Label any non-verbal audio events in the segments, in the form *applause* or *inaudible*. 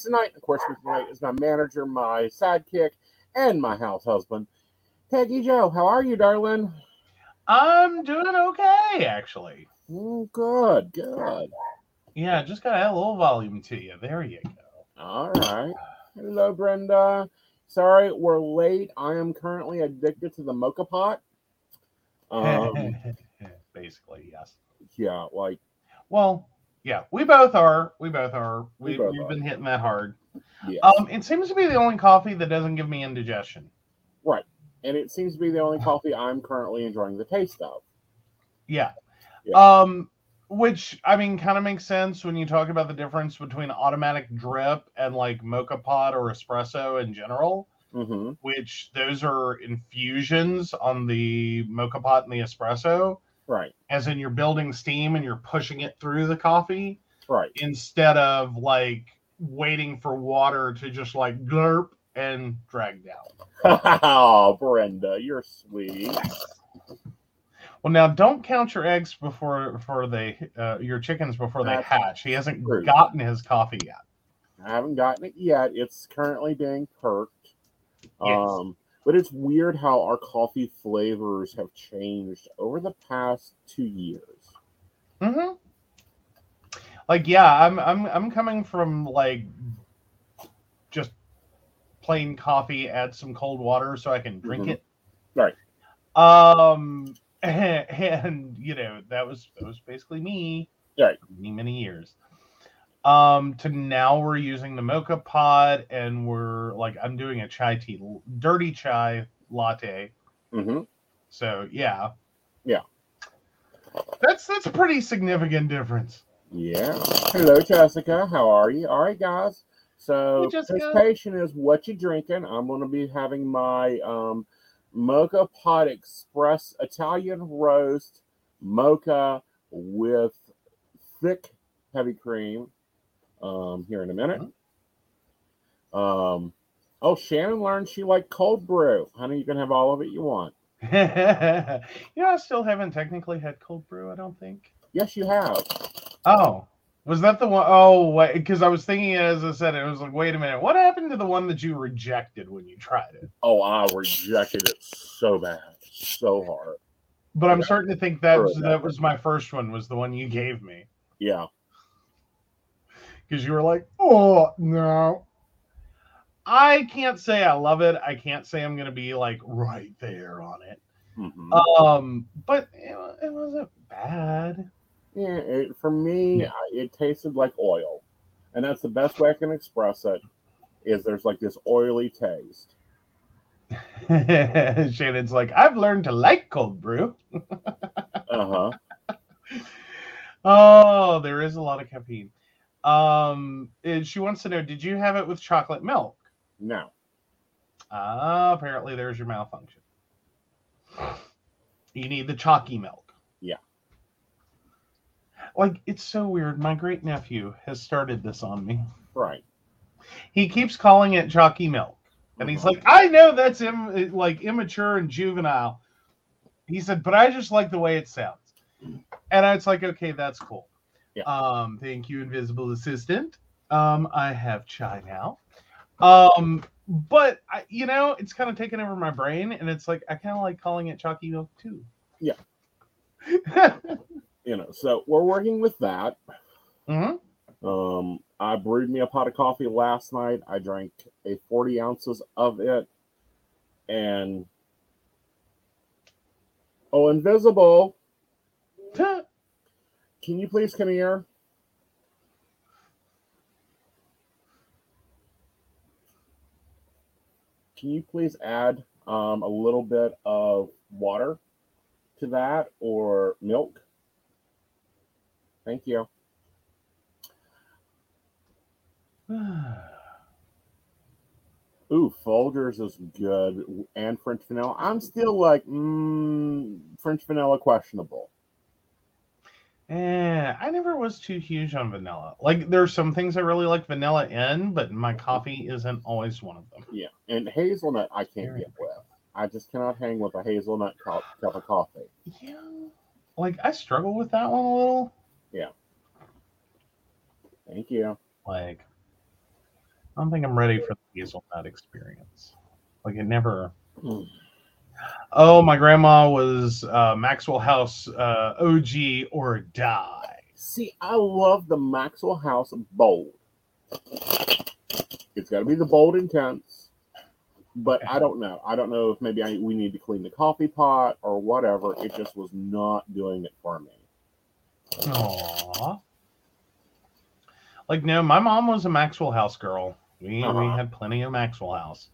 Plans. I'm Aeson Knight. Of course, with tonight is my manager, my sidekick, and my house husband, Peggy Joe. How are you, darling? I'm doing okay, actually. Oh, good, good. Yeah, just gotta add a little volume to you. There you go. All right. Hello, Brenda. Sorry, we're late. I am currently addicted to the moka pot. *laughs* Um, Basically, yes. yeah, like Well, yeah, we both are. We both are. We We, are. been hitting that hard. yeah. Um, it seems to be the only coffee that doesn't give me indigestion. Right. And it seems to be the only coffee I'm currently enjoying the taste of. Yeah. Yeah. Um, which I mean, kind of makes sense when you talk about the difference between automatic drip and like moka pot or espresso in general. Mm-hmm. Which those are infusions on the moka pot and the espresso, Right, as in you're building steam and you're pushing it through the coffee right. instead of like waiting for water to just like glurp and drag down. oh, *laughs* Brenda, you're sweet. Well, now don't count your eggs before for they uh, your chickens before they hatch. He hasn't true. gotten his coffee yet. I haven't gotten it yet. It's currently being perked. Yes. Um, but it's weird how our coffee flavors have changed over the past two years. hmm Like, yeah, I'm I'm I'm coming from like just plain coffee, add some cold water so I can drink Mhm. it. Right. Um, *laughs* and, you know that was that was basically me. Right. Many many years. Um, to now we're using the mocha pod and we're like I'm doing a chai tea, dirty chai latte. Mm-hmm. So yeah. Yeah. That's that's a pretty significant difference. Yeah. Hello, Jessica. How are you? All right, guys. So Hey, participation is what you drinking. I'm going to be having my um, mocha pod express Italian roast mocha with thick heavy cream um, here in a minute. Um, oh, Shannon learned she liked cold brew. Honey, you can have all of it you want. *laughs* yeah, I still haven't technically had cold brew, I don't think. Yes, you have. Oh, was that the one? Oh, wait, because I was thinking, as I said, it was like, wait a minute, what happened to the one that you rejected when you tried it? Oh, I rejected it so bad, so hard. But I'm Yeah. starting to think that was, that that was my first one, was the one you gave me. Yeah. Because you were like, oh, no. I can't say I love it. I can't say I'm going to be like right there on it. Mhm. Um, but it, it wasn't bad. Yeah, it, for me, Yeah. It tasted like oil, and that's the best way I can express it. Is there's like this oily taste. *laughs* Shannon's like, I've learned to like cold brew. *laughs* Uh huh. *laughs* Oh, there is a lot of caffeine. Um, and she wants to know, did you have it with chocolate milk? No. Ah, apparently there's your malfunction. You need the chalky milk. Yeah. Like it's so weird. My great nephew has started this on me. right? He keeps calling it chalky milk. And he's Mhm. like, I know that's Im- like immature and juvenile. He said, but I just like the way it sounds. And it's like, okay, that's cool. Yeah. Um, thank you, invisible assistant. Um, I have chai now. Um, but I, you know, it's kind of taken over my brain, and it's like I kind of like calling it chalky milk too. Yeah. *laughs* you know, so we're working with that. hmm Um, I brewed me a pot of coffee last night. I drank a 40 ounces of it, and oh, invisible. Can you please come here? Can you please add um, a little bit of water to that or milk? Thank you. *sighs* Ooh, Folgers is good and French vanilla. I'm still like, mm, French vanilla questionable. Eh, I never was too huge on vanilla. Like, there's some things I really like vanilla in, but my coffee isn't always one of them. Yeah, and hazelnut I can't get with. I just cannot hang with a hazelnut co- cup of coffee. Yeah, like I struggle with that one a little. Yeah. Thank you. Like, I don't think I'm ready for the hazelnut experience. Like, it never. Mm. Oh, my grandma was uh, Maxwell House uh, OG or die. See, I love the Maxwell House bold. It's got to be the bold intense, but I don't know. I don't know if maybe I, we need to clean the coffee pot or whatever. It just was not doing it for me. Aww. Like, no, my mom was a Maxwell House girl. We, we Uh-huh. had plenty of Maxwell House.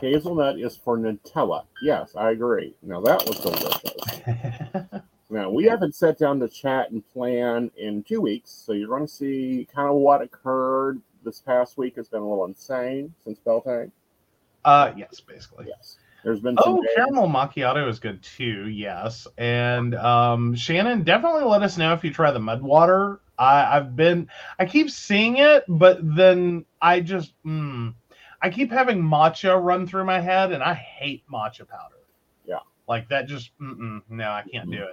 Hazelnut is for Nutella. Yes, I agree. Now that was delicious. *laughs* Now we haven't sat down to chat and plan in two weeks, so you're going to see kind of what occurred this past week. Has been a little insane since Beltane. uh, yes, basically. Yes, there's been some Oh, days- caramel macchiato is good too. Yes, and um, Shannon, definitely let us know if you try the mud water. I, I've been, I keep seeing it, but then I just, mm, I keep having matcha run through my head, and I hate matcha powder. Yeah. like that. Just mm-mm, no, I can't do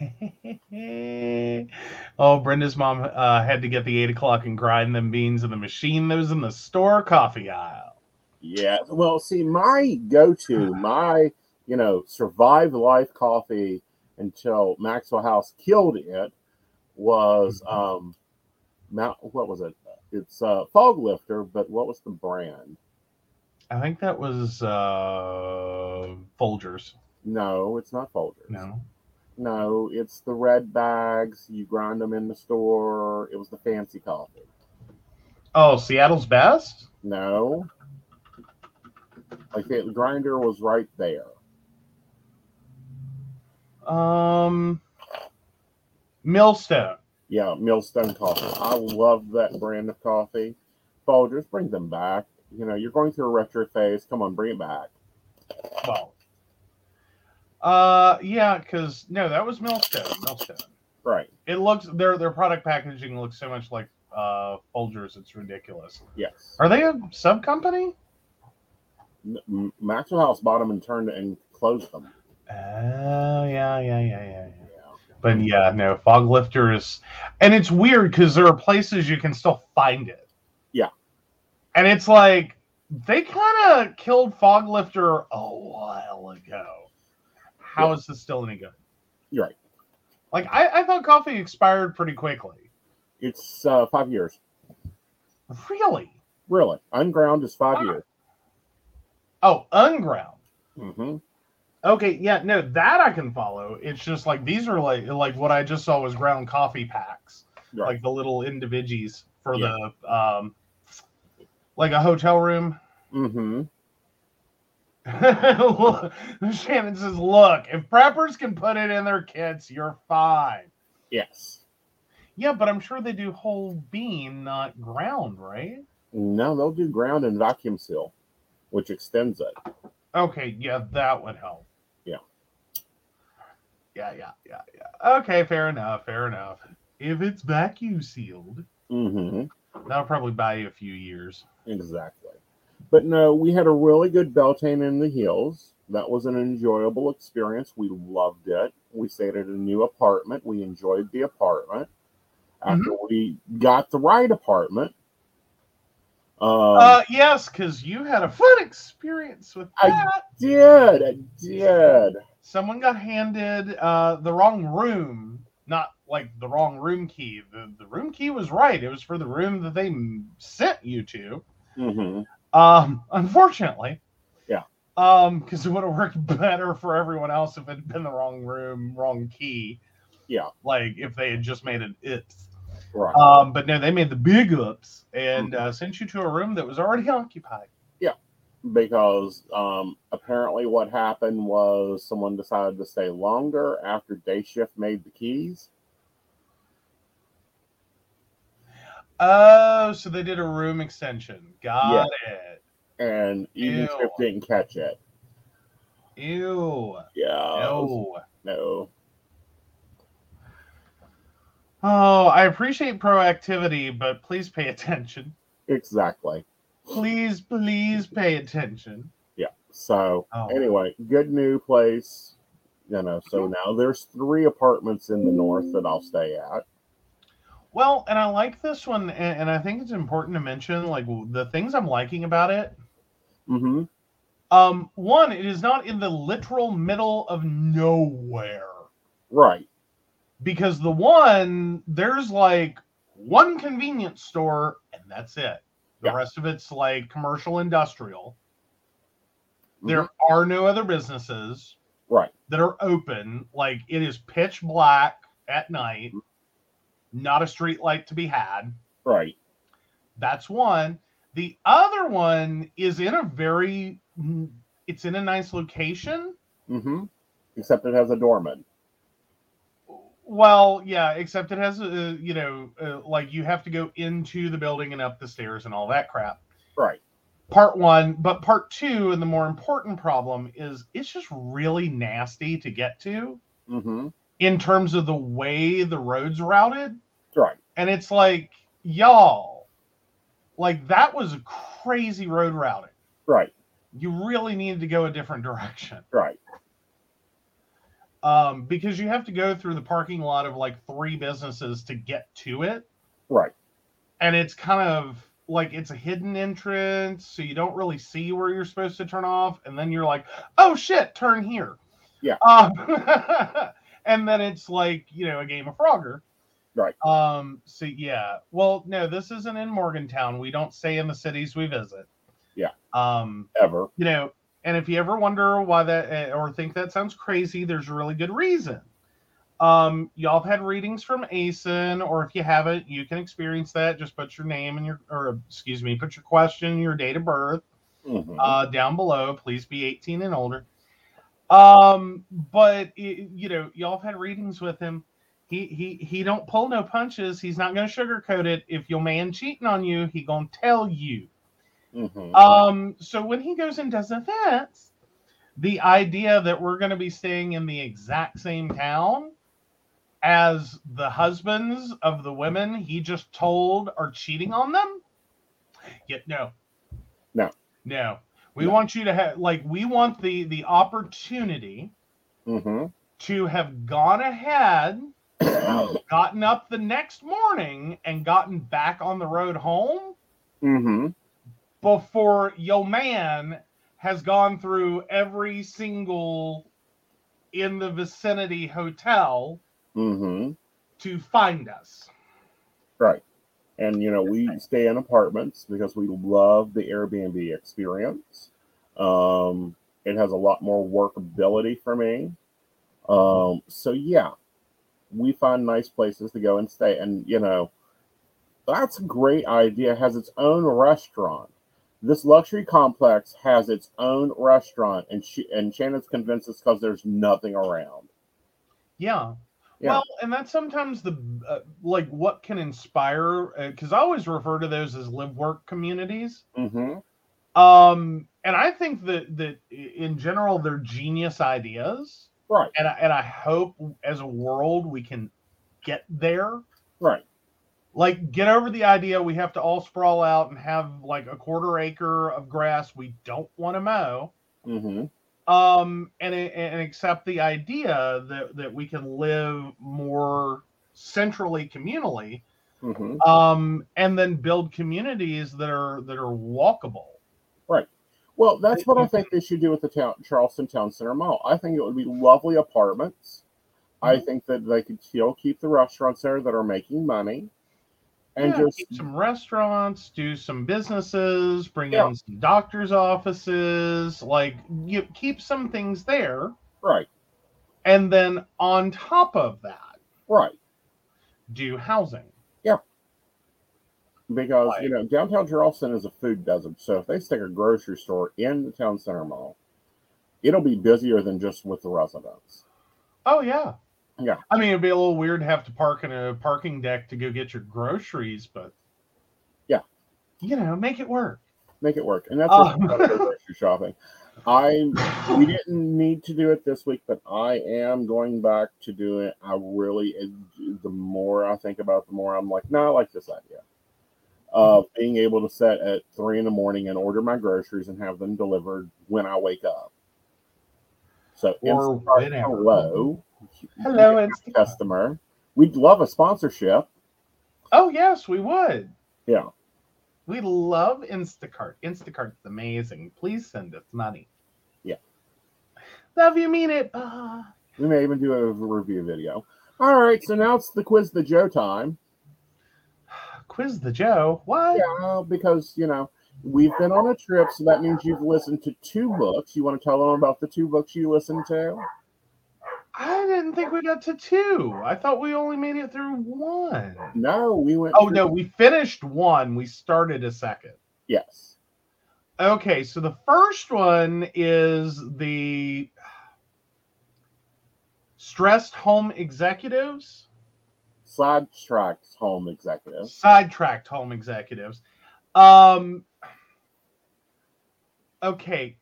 it. *laughs* oh, Brenda's mom uh, had to get the eight o'clock and grind them beans in the machine that was in the store coffee aisle. Yeah. Well, see, my go-to, *sighs* my you know, survive life coffee until Maxwell House killed it was um, Mount. What was it? It's uh, Fog Lifter, but what was the brand? I think that was uh Folgers. No, it's not Folgers. No. No, it's the red bags. You grind them in the store. It was the fancy coffee. Oh, Seattle's best? No. Like the grinder was right there. Um Millstone. Yeah, Millstone Coffee. I love that brand of coffee. Folgers, bring them back. You know, you're going through a retro phase. Come on, bring it back. Well. Uh yeah, because no, that was Millstone. Millstone. Right. It looks their their product packaging looks so much like uh Folgers, it's ridiculous. Yes. Are they a sub company? M- Maxwell House bought them and turned and closed them. Oh yeah, yeah, yeah, yeah, yeah. Yeah. But yeah, no, fog lifter is, and it's weird because there are places you can still find it. Yeah. and it's like they kind of killed fog lifter a while ago. How is this still any good? You're right. Like I, I thought coffee expired pretty quickly. It's uh, five years. Really? Really. Unground is five years. Oh, unground. Mm-hmm. Okay, yeah, no, that I can follow. It's just like these are like like what I just saw was ground coffee packs. Right. like the little individuals for the um like a hotel room. Mm-hmm. *laughs* Shannon says, "Look, if preppers can put it in their kits, you're fine." Yes. Yeah, but I'm sure they do whole bean, not ground, right? No, they'll do ground and vacuum seal, which extends it. Okay, yeah, that would help. Yeah. Yeah, yeah, yeah. Okay, fair enough, fair enough. If it's vacuum sealed, Mm-hmm. that'll probably buy you a few years. Exactly. But no, we had a really good Beltane in the hills. That was an enjoyable experience. We loved it. We stayed at a new apartment. We enjoyed the apartment. After we got the right apartment, um, uh, yes, because you had a fun experience with that. I- did I did Someone got handed uh, the wrong room, not like the wrong room key. The, the room key was right. It was for the room that they sent you to. hmm Um, unfortunately. Yeah. Um, because it would have worked *laughs* better for everyone else if it had been the wrong room, wrong key. Yeah. Like if they had just made it it. right. Um, but no, they made the big ups and uh, sent you to a room that was already *laughs* occupied. Because um, apparently what happened was someone decided to stay longer after day shift made the keys. Oh, so they did a room extension. Got it. and even Ew. shift didn't catch it. Ew. Yeah. No. No. Oh, I appreciate proactivity, but please pay attention. Exactly. Please, please pay attention. Yeah. So Oh. anyway, good new place. You know, so now there's three apartments in the north that I'll stay at. Well, and I like this one, and, and I think it's important to mention like the things I'm liking about it. Mm-hmm. Um, one, it is not in the literal middle of nowhere. Right. Because the one, there's like one convenience store, and that's it. The Yeah. rest of it's like commercial industrial. There Mhm. are no other businesses Right. that are open. Like it is pitch black at night, not a street light to be had. Right. That's one. The other one is in a very, it's in a nice location. Mm-hmm. Except it has a doorman. Well, yeah, except it has a, you know, uh, like you have to go into the building and up the stairs and all that crap. Right. Part one, but part two, and the more important problem is it's just really nasty to get to Mm-hmm. in terms of the way the road's routed. Right. And it's like, y'all, like that was a crazy road routing. Right. You really needed to go a different *laughs* direction. Right. Um, because you have to go through the parking lot of like three businesses to get to it. Right. And it's kind of like it's a hidden entrance, so you don't really see where you're supposed to turn off, and then you're like, oh shit, turn here. Yeah. Um, *laughs* and then it's like, you know, a game of Frogger. Right. Um, so yeah. Well, no, this isn't in Morgantown. We don't stay in the cities we visit. Yeah. Um, Ever. you know, and if you ever wonder why that eh, or think that sounds crazy, there's a really good reason. Um, y'all have had readings from Aeson, or if you haven't, you can experience that. Just put your name and your, or excuse me, put your question, your date of birth, Mm-hmm. uh, down below. Please be 18 and older. Um, but it, you know, y'all have had readings with him. He he he don't pull no punches. He's not gonna sugarcoat it. If your man cheating on you, he gonna tell you. Mm-hmm. Um, so when he goes and does events, the idea that we're going to be staying in the exact same town as the husbands of the women he just told are cheating on them, yeah, no, No. no. We No. want you to have like we want the the opportunity mm-hmm. to have gone ahead, *coughs* gotten up the next morning, and gotten back on the road home Mm-hmm. Before yo man has gone through every single in the vicinity hotel Mm-hmm. to find us. Right. And you know, we stay in apartments because we love the Airbnb experience. Um, it has a lot more workability for me. Um, so yeah, we find nice places to go and stay. And you know, that's a great idea. It has its own restaurant. This luxury complex has its own restaurant, and she and Shannon's convinced us because there's nothing around. Yeah. Yeah. Well, and that's sometimes the uh, like what can inspire because I always refer to those as live work communities. Mm-hmm. Um, and I think that that in general they're genius ideas, Right. and I, and I hope as a world we can get there. Right. Like get over the idea we have to all sprawl out and have like a quarter acre of grass we don't want to mow Mm-hmm. um and and accept the idea that that we can live more centrally communally Mm-hmm. um and then build communities that are that are walkable Right. Well, that's what I think they should do with the town, Charleston Town Center Mall. I think it would be lovely apartments. I Mhm. think that they could still keep the restaurants there that are making money, and Yeah, just keep some restaurants do some businesses bring Yeah. in some doctors offices like you keep some things there right, and then on top of that right, do housing Yeah. because Right. you know downtown Charleston is a food desert. So if they stick a grocery store in the town center mall, it'll be busier than just with the residents. Oh yeah. Yeah. I mean, it'd be a little weird to have to park in a parking deck to go get your groceries, but Yeah. you know, make it work. Make it work, and that's about oh. grocery shopping. I we didn't need to do it this week, but I am going back to do it. I really, the more I think about, it, the more I'm like, no, I like this idea of being able to set at three in the morning and order my groceries and have them delivered when I wake up. So Or whenever. hello, Hello, Instacart. customer. We'd love a sponsorship. Oh yes, we would. Yeah. We love Instacart. Instacart's amazing. Please send us money. Yeah. Love you, mean it. Bye. We may even do a review video. All right, so now it's the quiz the Joe time. *sighs* Quiz the Joe. What? Yeah, because you know we've been on a trip, so that means you've listened to two books. You want to tell them about the two books you listened to? I didn't think we got to two. I thought we only made it through one. No, we went. Oh through- no, we finished one. We started a second. Yes. Okay, so the first one is the stressed home executives, Sidetracked home executives. sidetracked home executives. Um okay,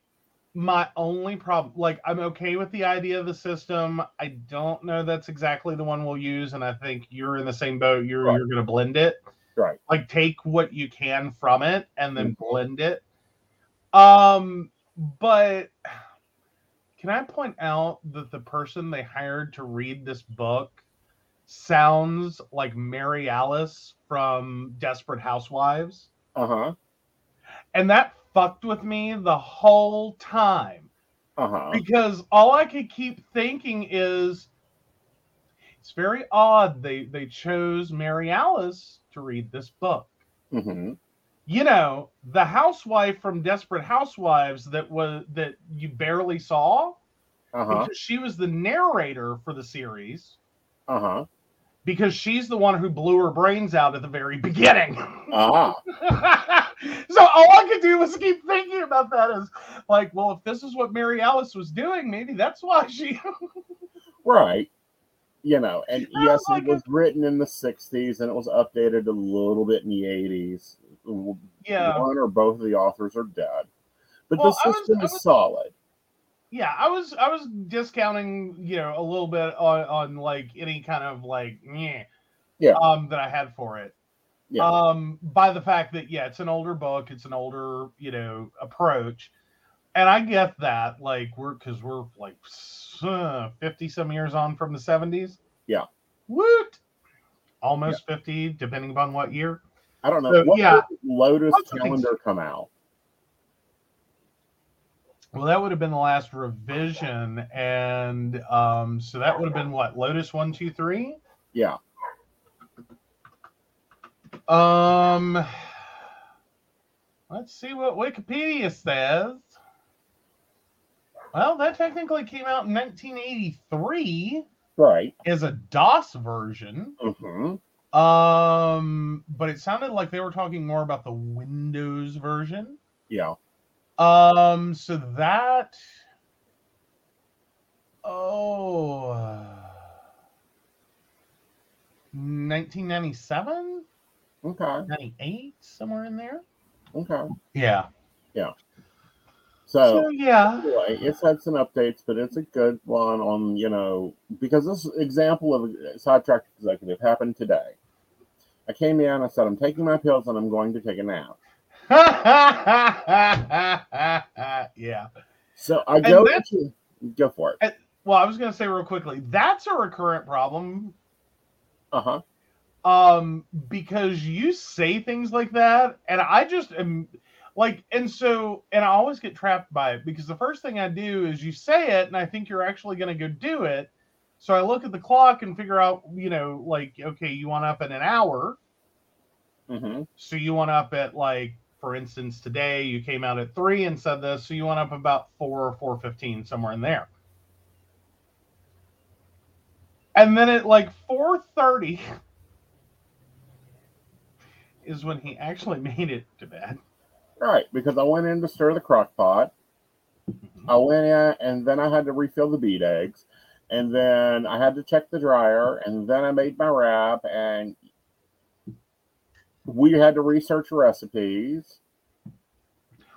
my only problem like I'm okay with the idea of the system. I don't know that's exactly the one we'll use and I think you're in the same boat. You're Right. you're going to blend it. Right. like take what you can from it and then blend it um but can i point out that the person they hired to read this book sounds like mary alice from desperate housewives Uh huh. and that fucked with me the whole time Uh huh. because all I could keep thinking is it's very odd they they chose Mary Alice to read this book. hmm You know, the housewife from Desperate Housewives that was that you barely saw Uh huh. because she was the narrator for the series Uh huh. Because she's the one who blew her brains out at the very beginning. Ah. *laughs* so all I could do was keep thinking about that as like, well, if this is what Mary Alice was doing, maybe that's why she *laughs* Right. You know, and yes, it was written in the 60s and it was updated a little bit in the 80s. Yeah. One or both of the authors are dead. But Well, the I was- system is was- solid. Yeah, I was I was discounting, you know, a little bit on, on like any kind of like yeah, Yeah. um that I had for it. Yeah. Um by the fact that yeah, it's an older book, it's an older, you know, approach. And I get that like we're cuz we're like uh, 50 some years on from the 70s. Yeah. Woot. Almost 50 depending upon what year. I don't know. So, what yeah. Lotus calendar come out? Well, that would have been the last revision and um so that would have been what? Lotus 123? Yeah. Um, let's see what Wikipedia says. Well, that technically came out in 1983 Right. as a DOS version. Mm-hmm. Um, but it sounded like they were talking more about the Windows version. Yeah. Um, so that. Oh. uh, 1997? Okay. 98? Somewhere in there? Okay. Yeah. So, So yeah. anyway, it's had some updates, but it's a good one on, you know, because this example of a sidetracked executive happened today. I came in, I said, I'm taking my pills and I'm going to take a nap. *laughs* yeah. So I go to go for it. Well, I was going to say real quickly, that's a recurrent problem Uh huh. um because you say things like that and I just am like and so and I always get trapped by it because the first thing I do is you say it and I think you're actually going to go do it. So I look at the clock and figure out, you know, like okay, you want up in an hour. hmm So you want up at like, for instance, today you came out at three and said this. So you went up about four or four fifteen, somewhere in there. And then at like four thirty *laughs* is when he actually *laughs* made it to bed. Right, because I went in to stir the crock pot. Mm-hmm. I went in and then I had to refill the beet eggs. And then I had to check the dryer. And then I made my wrap. And we had to research recipes.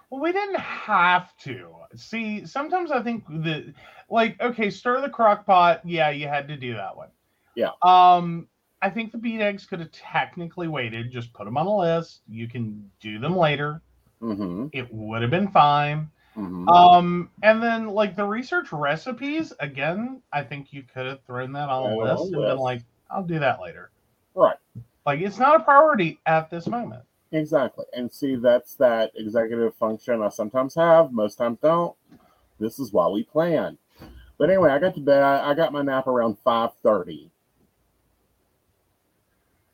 Well, we didn't have to. See, sometimes I think that, like, okay, stir the crock pot. Yeah, you had to do that one. Yeah. Um, I think the beet eggs could have technically waited. Just put them on a list. You can do them later. hmm It would have been fine. Mhm. Um, and then like the research recipes, again, I think you could have thrown that on the on list and been like, I'll do that later. right. Like it's not a priority at this moment. Exactly. And see, that's that executive function I sometimes have, most times don't. This is why we plan. But anyway, I got to bed. I, I got my nap around five thirty.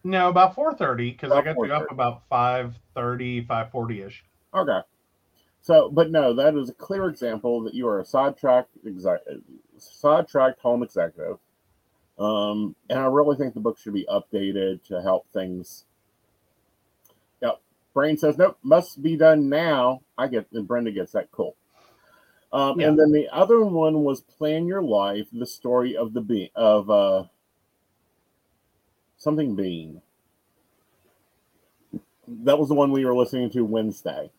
No, about 4:30 because I got to go up about 5:30, 5:40ish. Okay. So, but no, that is a clear example that you are a sidetracked exec, sidetracked home executive. Um, and I really think the book should be updated to help things. Yep. Brain says nope, must be done now. I get, and Brenda gets that. Cool. Um, Yeah. And then the other one was Plan Your Life, the story of the bean of uh, something bean. That was the one we were listening to Wednesday.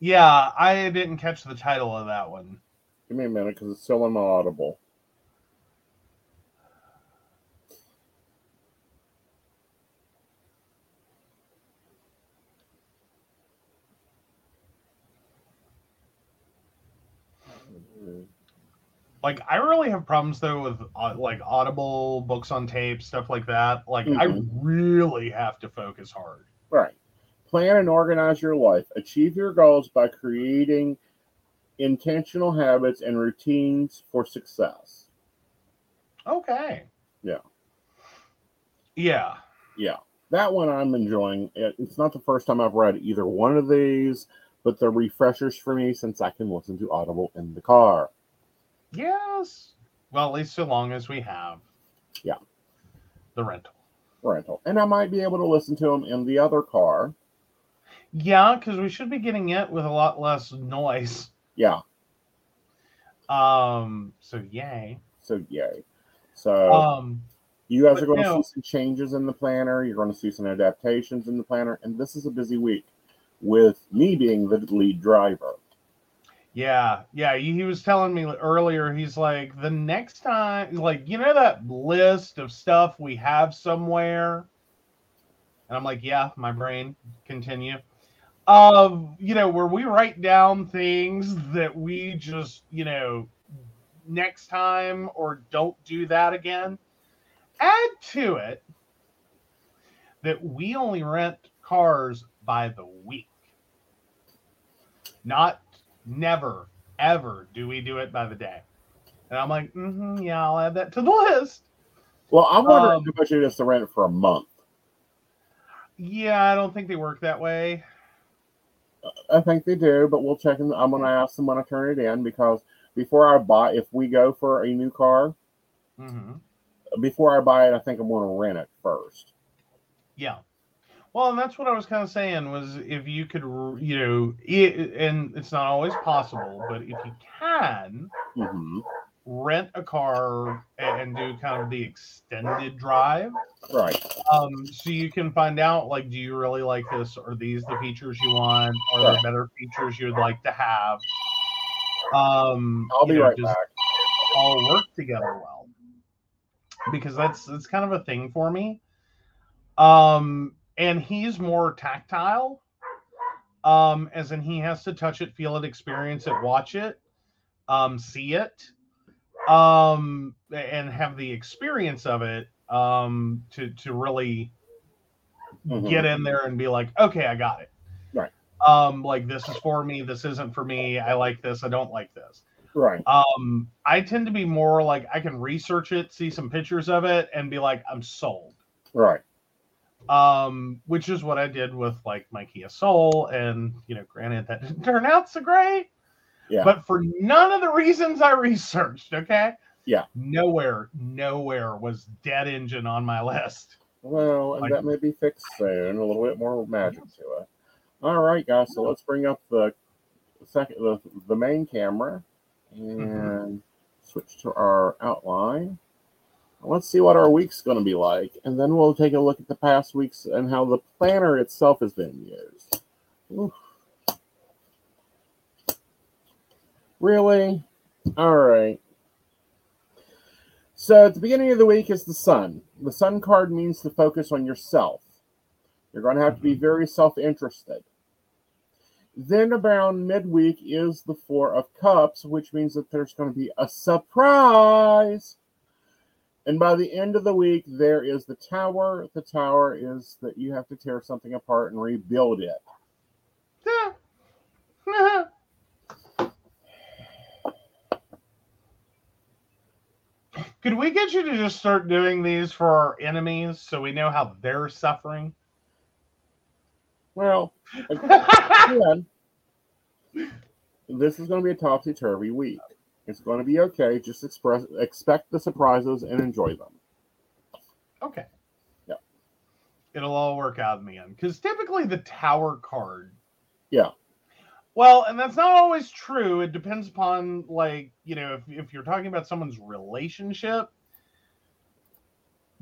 Yeah, I didn't catch the title of that one. Give me a minute because it's still on my Audible. Like I really have problems though with uh, like Audible books on tape, stuff like that. Like I Mhm. really have to focus hard. Right. Plan and organize your life. Achieve your goals by creating intentional habits and routines for success. Okay. Yeah. Yeah. Yeah. That one I'm enjoying. It's not the first time I've read either one of these, but they're refreshers for me since I can listen to Audible in the car. Yes. Well, at least so long as we have. Yeah. The rental. rental. And I might be able to listen to them in the other car. Yeah, because we should be getting it with a lot less noise. Yeah. Um. So yay. So yay. So Um. you guys are going to see some changes in the planner. You're going to see some adaptations in the planner. And this is a busy week with me being the lead driver. Yeah, yeah. He he was telling me earlier. He's like, the next time, like, you know that list of stuff we have somewhere, and I'm like, yeah. My brain continue. Of you know where we write down things that we just you know next time or don't do that again. Add to it that we only rent cars by the week, not never ever do we do it by the day. And I'm like, mm-hmm, yeah, I'll add that to the list. Well, I'm wondering Um, how much it is to rent it for a month. Yeah, I don't think they work that way. I think they do, but we'll check. In, I'm going to ask them when I turn it in because before I buy, if we go for a new car, hmm before I buy it, I think I'm going to rent it first. Yeah. Well, and that's what I was kind of saying was if you could, you know, it, and it's not always possible, but if you can hmm rent a car and do kind of the extended drive, Right. um, so you can find out like, do you really like this? Are these the features you want? Are there better features you'd like to have? Um, I'll be know, right back. all work together well because that's that's kind of a thing for me um and he's more tactile um as in he has to touch it feel it experience it watch it um see it um and have the experience of it um to to really Mhm. get in there and be like okay i got it Right. um like this is for me this isn't for me i like this i don't like this Right. um, I tend to be more like I can research it, see some pictures of it, and be like, I'm sold. Right. Um, which is what I did with like my Kia Soul, and you know, granted that didn't turn out so great, Yeah. but for none of the reasons I researched, okay? Yeah. Nowhere, nowhere was dead engine on my list. Well, and Like- that may be fixed soon. A little bit more magic to it. All right, guys. So let's bring up the second, the, the main camera, and Mm-hmm. switch to our outline. Let's see what our week's going to be like, and then we'll take a look at the past weeks and how the planner itself has been used. Oof. Really? All right. So at the beginning of the week is the sun. The sun card means to focus on yourself. You're going to have to be mm-hmm. very self interested. Then around midweek is the Four of Cups, which means that there's going to be a surprise. And by the end of the week, there is the tower. The tower is that you have to tear something apart and rebuild it. Could we get you to just start doing these for our enemies so we know how they're suffering? Well, *laughs* again, this is going to be a topsy turvy week. It's going to be okay. Just express, expect the surprises and enjoy them. Okay. Yeah. It'll all work out in the end. Because typically the tower card. Yeah. Well, and that's not always true. It depends upon, like, you know, if, if you're talking about someone's relationship,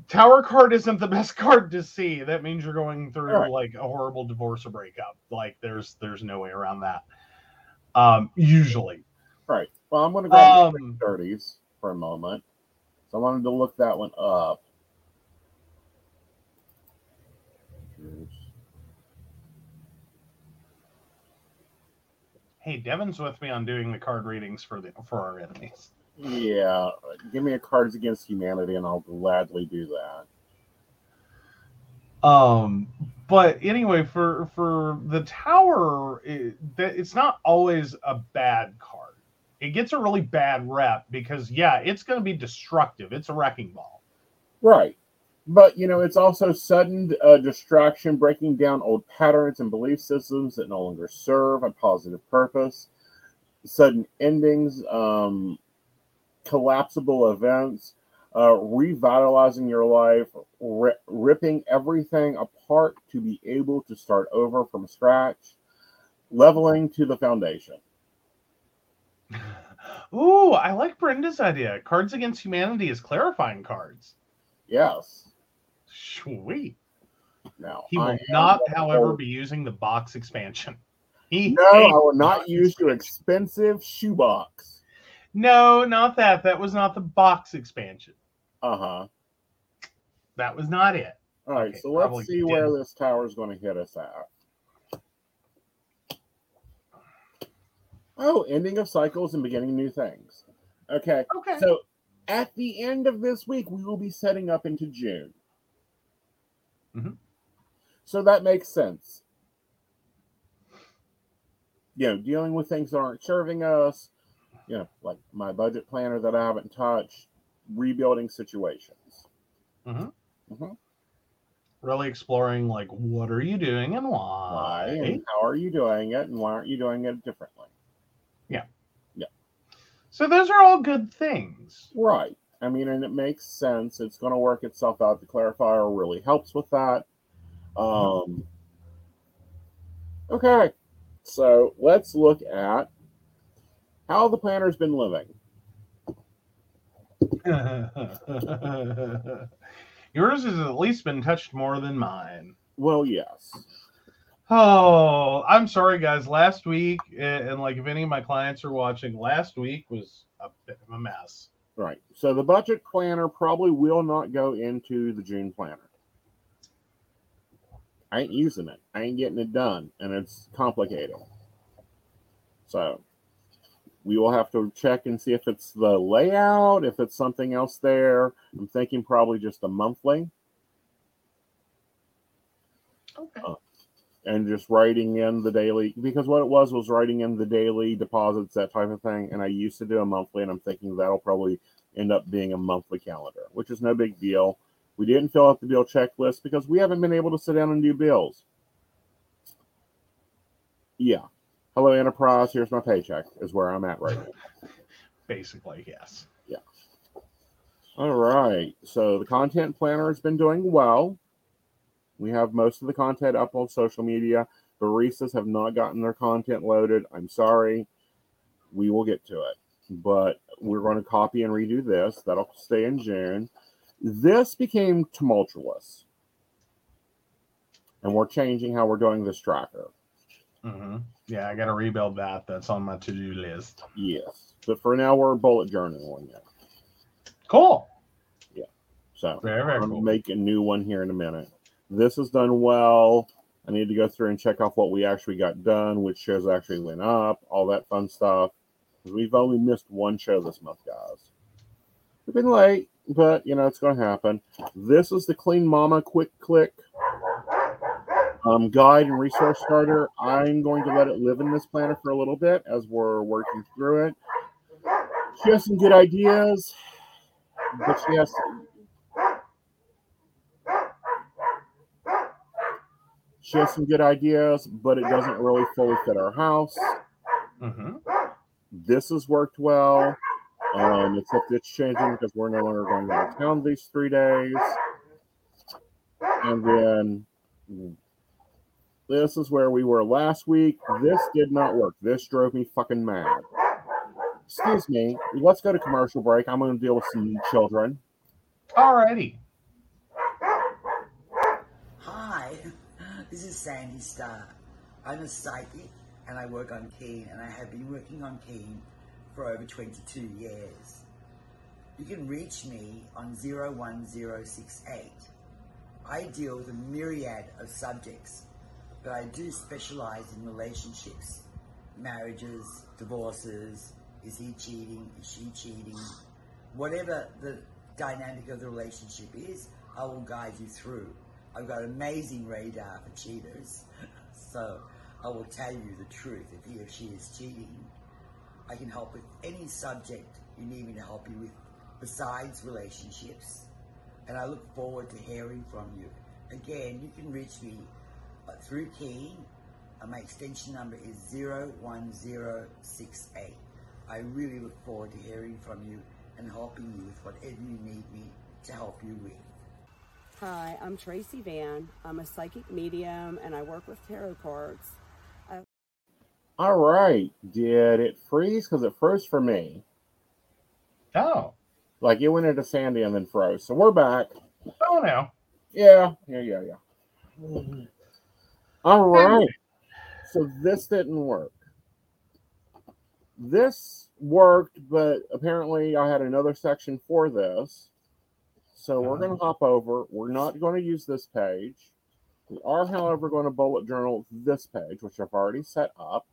tower card isn't the *laughs* best card to see. That means you're going through Right. like a horrible divorce or breakup. Like, there's there's no way around that. Um, usually. Right. Well, I'm going to the Um, 30s for a moment. So I wanted to look that one up. hey, Devin's with me on doing the card readings for the for our enemies. Yeah, give me a Cards Against Humanity, and I'll gladly do that. Um, but anyway, for for the tower, it, that it's not always a bad card. It gets a really bad rep because yeah, it's going to be destructive. It's a wrecking ball. Right. But, you know, it's also sudden uh, distraction, breaking down old patterns and belief systems that no longer serve a positive purpose, sudden endings, um, collapsible events, uh, revitalizing your life, ri- ripping everything apart to be able to start over from scratch, leveling to the foundation. Ooh, I like Brenda's idea. Cards Against Humanity is clarifying cards. Yes. Sweet. Now, He will not, however, be using the box expansion. *laughs* He No, I will not use your expensive shoebox. No, not that. That was not the box expansion. Uh huh. That was not it. All right, Okay, so let's see where didn't. this tower is going to hit us at. Oh, ending of cycles and beginning new things. Okay, Okay. so at the end of this week, we will be setting up into June. Mhm. So that makes sense. You know, dealing with things that aren't serving us, you know, like my budget planner that I haven't touched, rebuilding situations. really exploring like what are you doing and Why why. and how are you doing it, and why aren't you doing it differently? So those are all good things. Right. I mean, and it makes sense. It's going to work itself out. The clarifier really helps with that. Um, okay. So let's look at how the planner's been living. *laughs* Yours has at least been touched more than mine. Well, yes. Oh, I'm sorry, guys. Last week, and and, like if any of my clients are watching, last week was a bit of a mess. Right. So the budget planner probably will not go into the June planner. I ain't using it. I ain't getting it done, and it's complicated. So we will have to check and see if it's the layout, if it's something else there. I'm thinking probably just a monthly Okay. Uh, and just writing in the daily because what it was was writing in the daily deposits, that type of thing. And I used to do a monthly, and I'm thinking that'll probably end up being a monthly calendar, which is no big deal. We didn't fill out the bill checklist because we haven't been able to sit down and do bills. Yeah. Hello, Enterprise. Here's my paycheck, is where I'm at right now. *laughs* Basically, yes. Yeah. All right. So the content planner has been doing well. We have most of the content up on social media. Baristas have not gotten their content loaded. I'm sorry. We will get to it. But we're going to copy and redo this. That'll stay in June. This became tumultuous. And we're changing how we're doing this tracker. hmm Yeah, I got to rebuild that. That's on my to-do list. Yes. But for now, we're bullet journaling it. Cool. Yeah. So Very, very I'm cool. make a new one here in a minute. This is done well. I need to go through and check off what we actually got done, which shows actually went up, all that fun stuff. We've only missed one show this month, guys. We've been late, but you know it's going to happen. This is the Clean Mama Quick Click um, guide and resource starter. I'm going to let it live in this planner for a little bit as we're working through it. She has some good ideas, but she has she has some good ideas, but it doesn't really fully fit our house. Mm-hmm. This has worked well, um, except it's changing because we're no longer going out of town these three days. And then this is where we were last week. This did not work. This drove me fucking mad. Excuse me. Let's go to commercial break. I'm going to deal with some children. Alrighty. Hi, this Sandy Starr. I'm a psychic and I work on Keen, and I have been working on Keen for over 22 years. You can reach me on 01068. I deal with a myriad of subjects, but I do specialize in relationships, marriages, divorces, is he cheating, is she cheating, whatever the dynamic of the relationship is, I will guide you through. I've got amazing radar for cheaters, *laughs* so I will tell you the truth if he or she is cheating. I can help with any subject you need me to help you with besides relationships. And I look forward to hearing from you. Again, you can reach me uh, through Keen. Uh, my extension number is 01068. I really look forward to hearing from you and helping you with whatever you need me to help you with. Hi, I'm Tracy Van. I'm a psychic medium and I work with tarot cards. Uh, All right. Did it freeze? Because it froze for me. Oh. Like it went into Sandy and then froze. So we're back. Oh no. Yeah. Yeah. Yeah. Yeah. All right. So this didn't work. This worked, but apparently I had another section for this. So we're uh-huh. going to hop over. We're not going to use this page. We are, however, going to bullet journal this page, which I've already set up.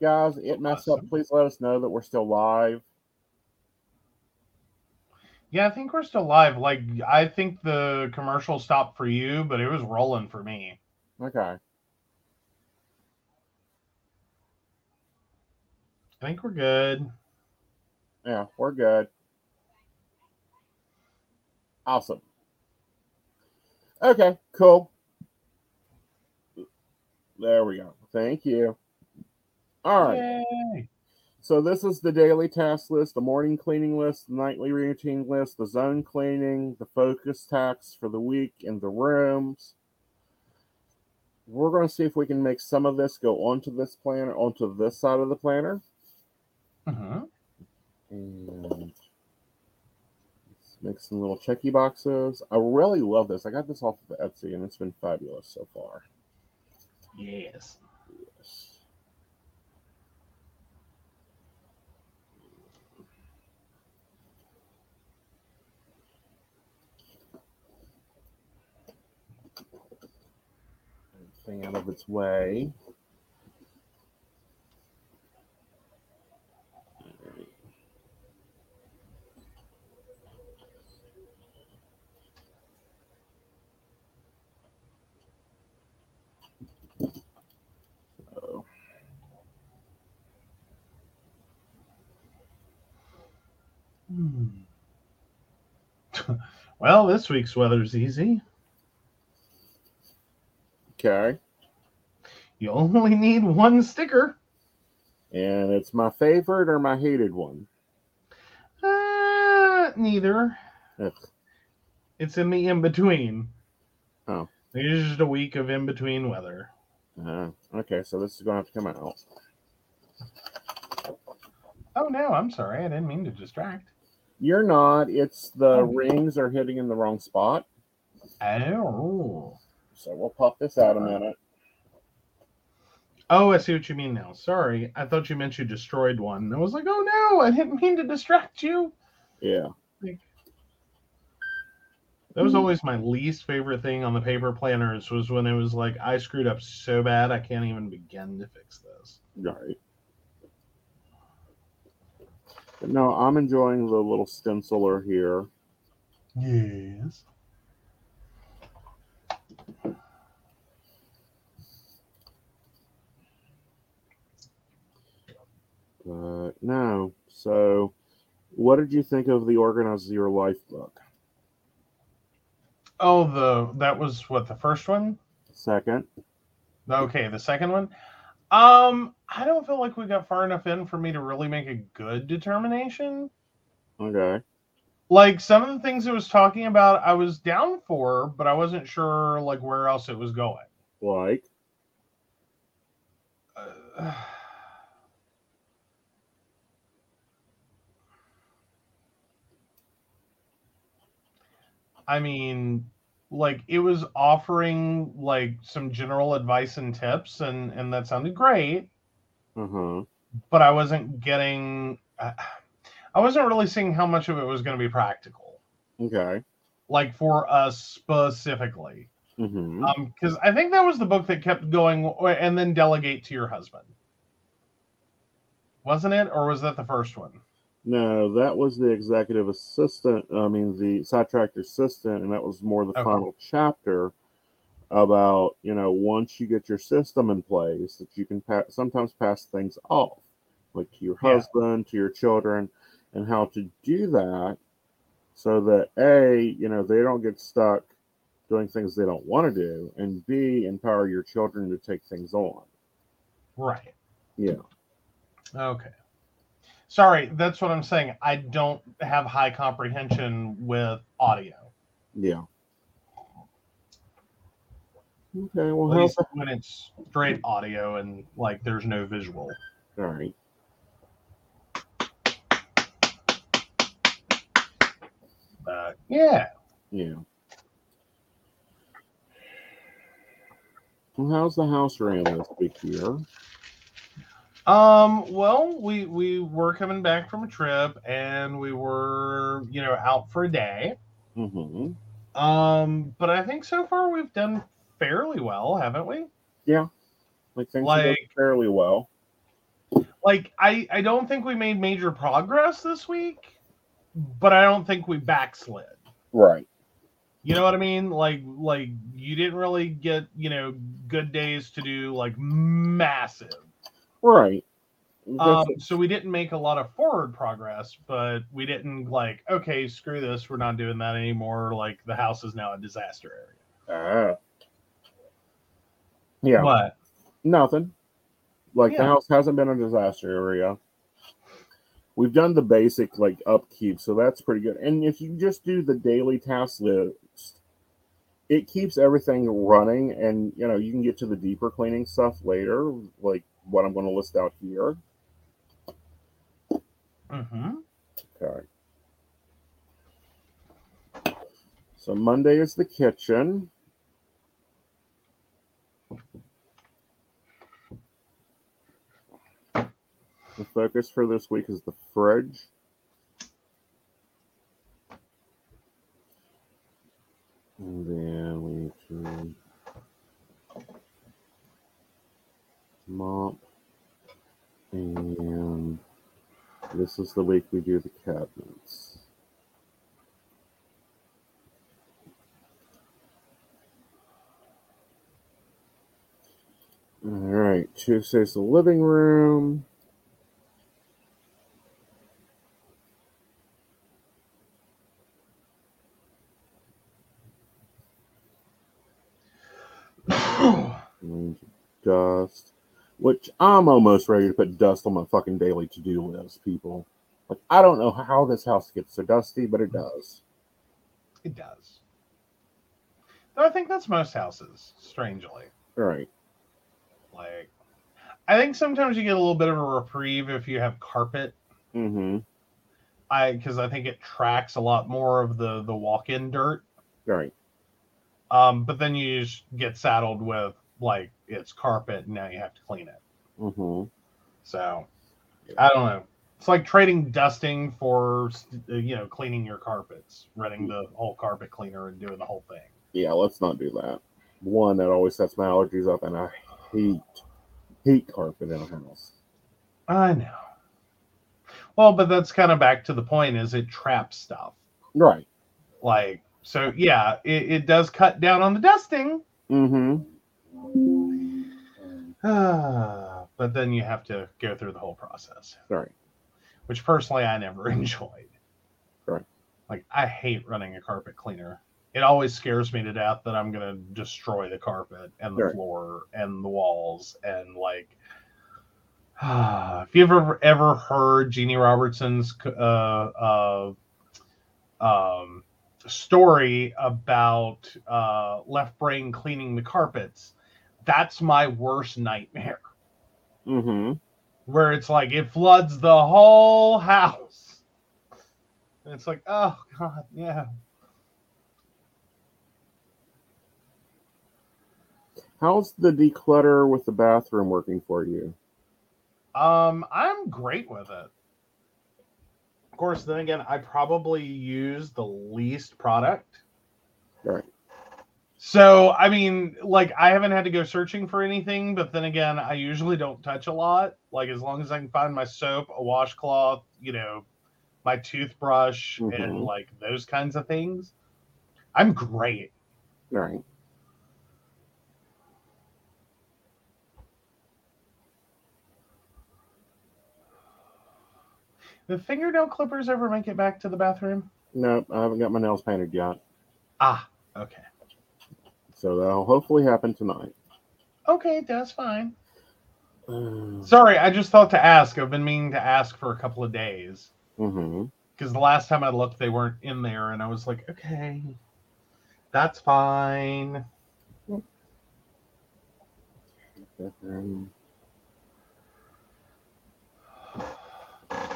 Guys, it messed up. Please let us know that we're still live. Yeah, I think we're still live. Like, I think the commercial stopped for you, but it was rolling for me. Okay. I think we're good. Yeah, we're good. Awesome. Okay, cool. There we go. Thank you. All right. Yay. So this is the daily task list, the morning cleaning list, the nightly routine list, the zone cleaning, the focus tasks for the week in the rooms. We're going to see if we can make some of this go onto this planner, onto this side of the planner. Mhm. And make some little checky boxes. I really love this. I got this off of Etsy and it's been fabulous so far. Yes. Yes. Everything out of its way. Hmm. *laughs* well, this week's weather's easy. okay. You only need one sticker. And it's my favorite or my hated one. Uh, neither. Ugh. It's in the in between. Oh. It's just a week of in between weather. Uh, okay, so this is going to have to come out. Oh no, I'm sorry. I didn't mean to distract. You're not. It's the Oh. rings are hitting in the wrong spot. Oh. So we'll pop this out a minute. Oh, I see what you mean now. Sorry. I thought you meant you destroyed one. I was like, oh no, I didn't mean to distract you. Yeah. That was hmm. always my least favorite thing on the paper planners was when it was like I screwed up so bad I can't even begin to fix this. Right. But no, I'm enjoying the little stenciler here. Yes. But no. So, what did you think of the Organize Your Life book? Oh, the that was what the first one. Second. Okay, the second one. Um, I don't feel like we got far enough in for me to really make a good determination. Okay. Like some of the things it was talking about, I was down for, but I wasn't sure like where else it was going. Like. Uh, *sighs* I mean, like it was offering like some general advice and tips, and and that sounded great. Huh. But I wasn't getting. Uh, I wasn't really seeing how much of it was going to be practical, Okay. like for us specifically. Mm-hmm. Um, because I think that was the book that kept going, and then delegate to your husband, wasn't it, or was that the first one? No, that was the executive assistant. I mean, the sidetracked assistant, and that was more the Okay. final chapter about you know once you get your system in place that you can pa- sometimes pass things off, like to your Yeah. husband, to your children, and how to do that so that a you know they don't get stuck doing things they don't want to do, and b empower your children to take things on. Right. Yeah. Okay. Sorry, that's what I'm saying. I don't have high comprehension with audio. Yeah. Okay. Well, At least when it's straight audio and like there's no visual. all right. But yeah. Yeah. Well, how's the house ran this week here? Um, well, we we were coming back from a trip and we were, you know, out for a day. Mm-hmm. Um, but I think so far we've done fairly well, haven't we? Yeah. Like things are going Like- fairly well. Like I I don't think we made major progress this week, but I don't think we backslid. Right. You know what I mean? Like like you didn't really get, you know, good days to do like massive. Right. Um, so we didn't make a lot of forward progress, but we didn't like, okay, screw this, we're not doing that anymore. Like the house is now a disaster area. ah. Yeah. But Nothing. Like the house hasn't been a disaster area. We've done the basic like upkeep, so that's pretty good. And if you just do the daily task list, it keeps everything running and you know, you can get to the deeper cleaning stuff later, like what I'm going to list out here. mhm. Okay. So Monday is the kitchen. The focus for this week is the fridge. Then we to mop. And this is the week we do the cabinets. All right, Tuesday's the living room. Dust, which I'm almost ready to put dust on my fucking daily to do list, people. Like, I don't know how this house gets so dusty, but it does. it does. Though I think that's most houses, strangely. Right. Like I think sometimes you get a little bit of a reprieve if you have carpet. Mm-hmm. I because I think it tracks a lot more of the the walk-in dirt. Right. Um, but then you just get saddled with like it's carpet and now you have to clean it. Mm-hmm. So I don't know. It's like trading dusting for uh, you know cleaning your carpets, renting the whole carpet cleaner and doing the whole thing. Yeah, let's not do that. One that always sets my allergies up, and I hate hate carpet in a house. I know. Well, but that's kind of back to the point: is it traps stuff? Right. Like so, yeah, it, it does cut down on the dusting. Mm-hmm. *sighs* but then you have to go through the whole process. Right. Which personally I never *laughs* enjoyed. Right. Like I hate running a carpet cleaner. It always scares me to death that I'm gonna destroy the carpet and the Right. floor and the walls and like *sighs* if you've ever ever heard Jeanne Robertson's uh, uh, um, story about uh, left brain cleaning the carpets, that's my worst nightmare. Mm-hmm. Where it's like it floods the whole house, and it's like, oh god, yeah. How's the declutter with the bathroom working for you? Um, I'm great with it. Of course, then again, I probably use the least product. Right. So, I mean, like, I haven't had to go searching for anything, but then again, I usually don't touch a lot. Like, as long as I can find my soap, a washcloth, you know, my toothbrush, and Mhm. like those kinds of things, I'm great. Right. The fingernail clippers ever make it back to the bathroom? Nope, I haven't got my nails painted yet. Ah, okay. So that'll hopefully happen tonight. Okay, that's fine. mm-hmm. Sorry, I just thought to ask. I've been meaning to ask for a couple of days because the last time I looked, they weren't in there, and I was like, okay, that's fine. Um,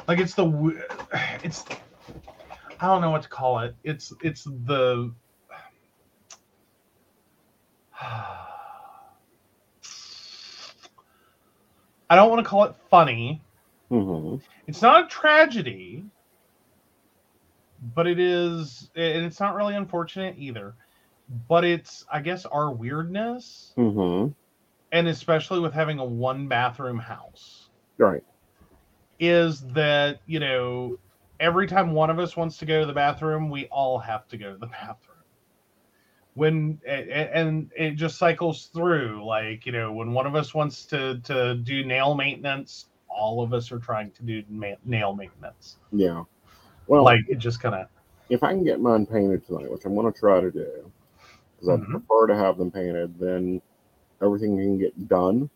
Like it's the it's I don't know what to call it. It's it's the *sighs* I don't want to call it funny. mhm. It's not a tragedy, but it is, and it's not really unfortunate either. But it's, I guess, our weirdness, Mhm. and especially with having a one bathroom house, Right. Is that, you know, every time one of us wants to go to the bathroom, we all have to go to the *laughs* bathroom. When and it just cycles through, like you know, when one of us wants to to do nail maintenance, all of us are trying to do ma- nail maintenance. Yeah. Well, like it just kind of if I can get mine painted tonight, which I'm going to try to do, because I Mhm. prefer to have them painted, then everything can get done.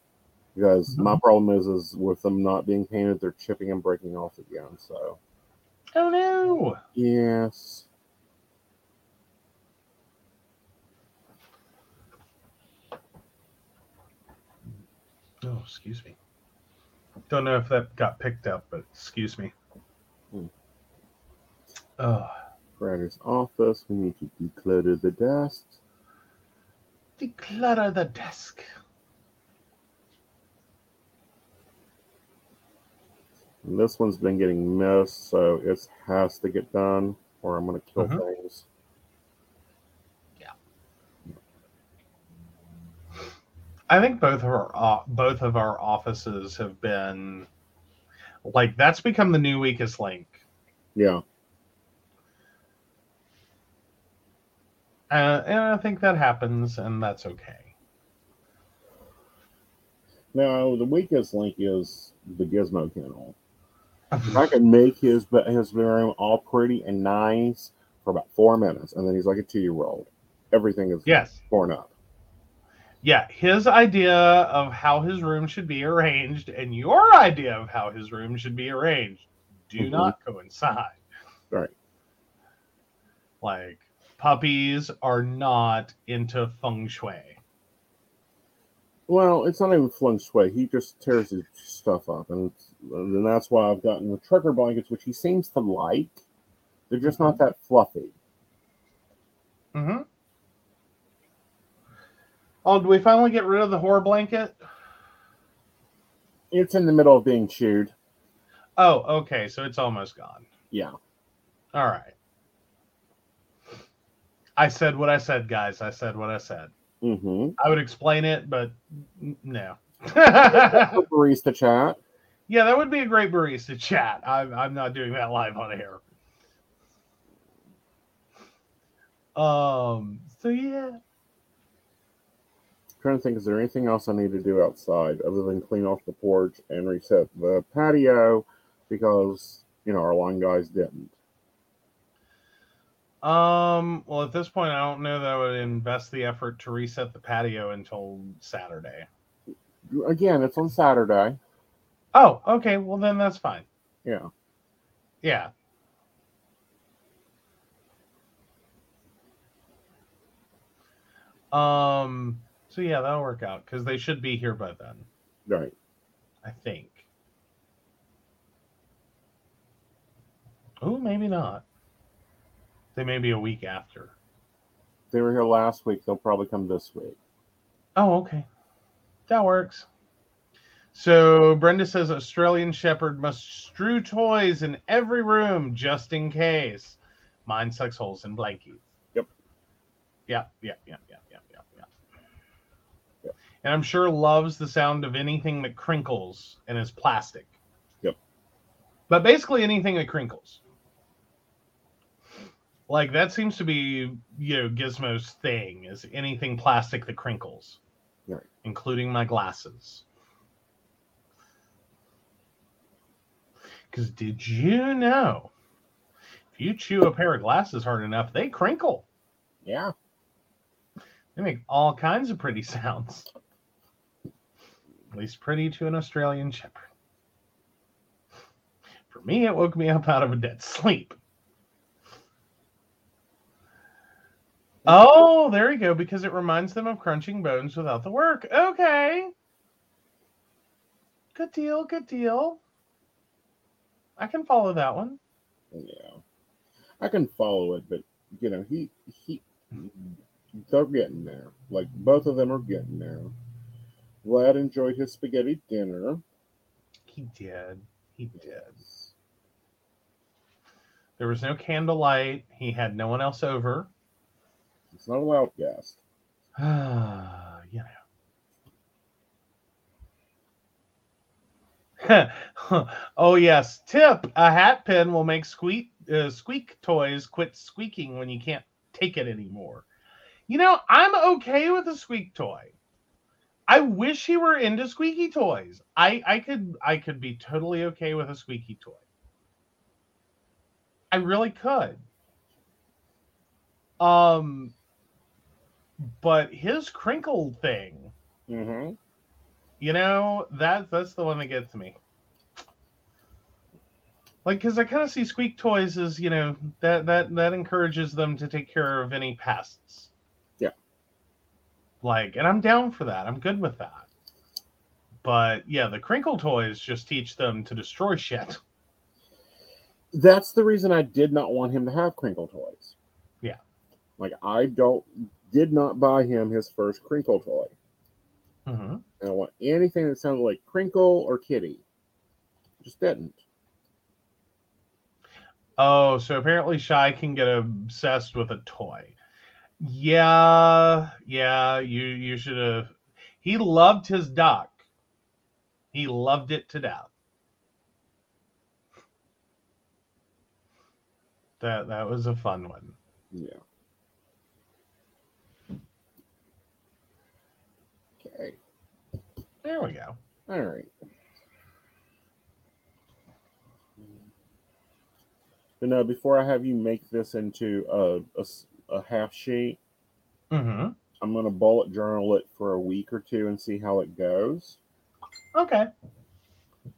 Because my Mm-hmm. problem is, is with them not being painted, they're chipping and breaking off again. So oh no yes, oh excuse me don't know if that got picked up but excuse me Hmm. oh Granny's office. We need to declutter the desk. declutter the desk And this one's been getting missed, so it has to get done, or I'm going to kill Mhm. things. i think both of our uh, both of our offices have been like that's become the new weakest link Yeah. uh, and i think that happens and that's okay Now the weakest link is the Gizmo kennel. If I could make his his room all pretty and nice for about four minutes, and then he's like a two year old. Everything is yes torn up. yeah his idea of how his room should be arranged and your idea of how his room should be arranged do Mhm. not coincide Right. like puppies are not into feng shui Well, it's not even feng shui. He just tears his stuff up, and, it's, and that's why I've gotten the trucker blankets, which he seems to like. They're just not that fluffy. mm-hmm. oh do we finally get rid of the horror blanket It's in the middle of being chewed. Oh, okay. So it's almost gone. Yeah. All right. I said what I said, guys. I said what I said. Mm-hmm. I would explain it, but no. *laughs* Barista chat. Yeah, that would be a great barista chat. I'm, I'm not doing that live on air. Um. So yeah. i trying to think, is there anything else I need to do outside other than clean off the porch and reset the patio because you know our line guys didn't. Um. Well, at this point, I don't know that I would invest the effort to reset the patio until Saturday. Again, it's on Saturday. Oh, okay. Well, then that's fine. Yeah. Yeah. Um. So yeah, that'll work out because they should be here by then. Right. I think. Oh, maybe not. They may be a week after. They were here last week. They'll probably come this week. Oh, okay. That works. So Brenda says Australian Shepherd must strew toys in every room just in case. Mine sucks holes in blankets. Yep. Yep, yep, yep, yep, yep, yep, yep. Yep. And I'm sure loves the sound of anything that crinkles and is plastic. Yep. But basically anything that crinkles. Like that seems to be, you know, Gizmo's thing is anything plastic that crinkles Right. including my glasses. Because did you know if you chew a pair of glasses hard enough, they crinkle? Yeah. They make all kinds of pretty *laughs* sounds. At least pretty to an Australian Shepherd. For me, it woke me up out of a dead sleep. Oh, there you go, because it reminds them of crunching bones without the work. Okay. Good deal, good deal. I can follow that one. Yeah. I can follow it, but you know, he he they're getting there. Like both of them are getting there. Vlad enjoyed his spaghetti dinner. He did. He did. There was no candlelight. He had no one else over. It's not a loud guest. *sighs* you know. *laughs* oh yes, tip: a hat pin will make squeak uh, squeak toys quit squeaking when you can't take it anymore. You know, I'm okay with a squeak toy. I wish he were into squeaky toys. I I could I could be totally okay with a squeaky toy. I really could. Um, but his crinkle thing, Mm-hmm. You know, that that's the one that gets me. Like, because I kind of see squeak toys as you know that that that encourages them to take care of any pests. Yeah. Like, and I'm down for that. I'm good with that. But yeah, the crinkle toys just teach them to destroy shit. That's the reason I did not want him to have crinkle toys. Yeah. Like I don't did not buy him his first crinkle toy. Mm-hmm. I don't want anything that sounded like crinkle or kitty. Just didn't. Oh, so apparently Shy can get obsessed with a toy. Yeah, yeah, you you should have. He loved his duck. He loved it to death. That that was a fun one. Yeah. Okay. There we go. All right. But no, before I have you make this into a half sheet, Mm-hmm. I'm going to bullet journal it for a week or two and see how it goes. Okay.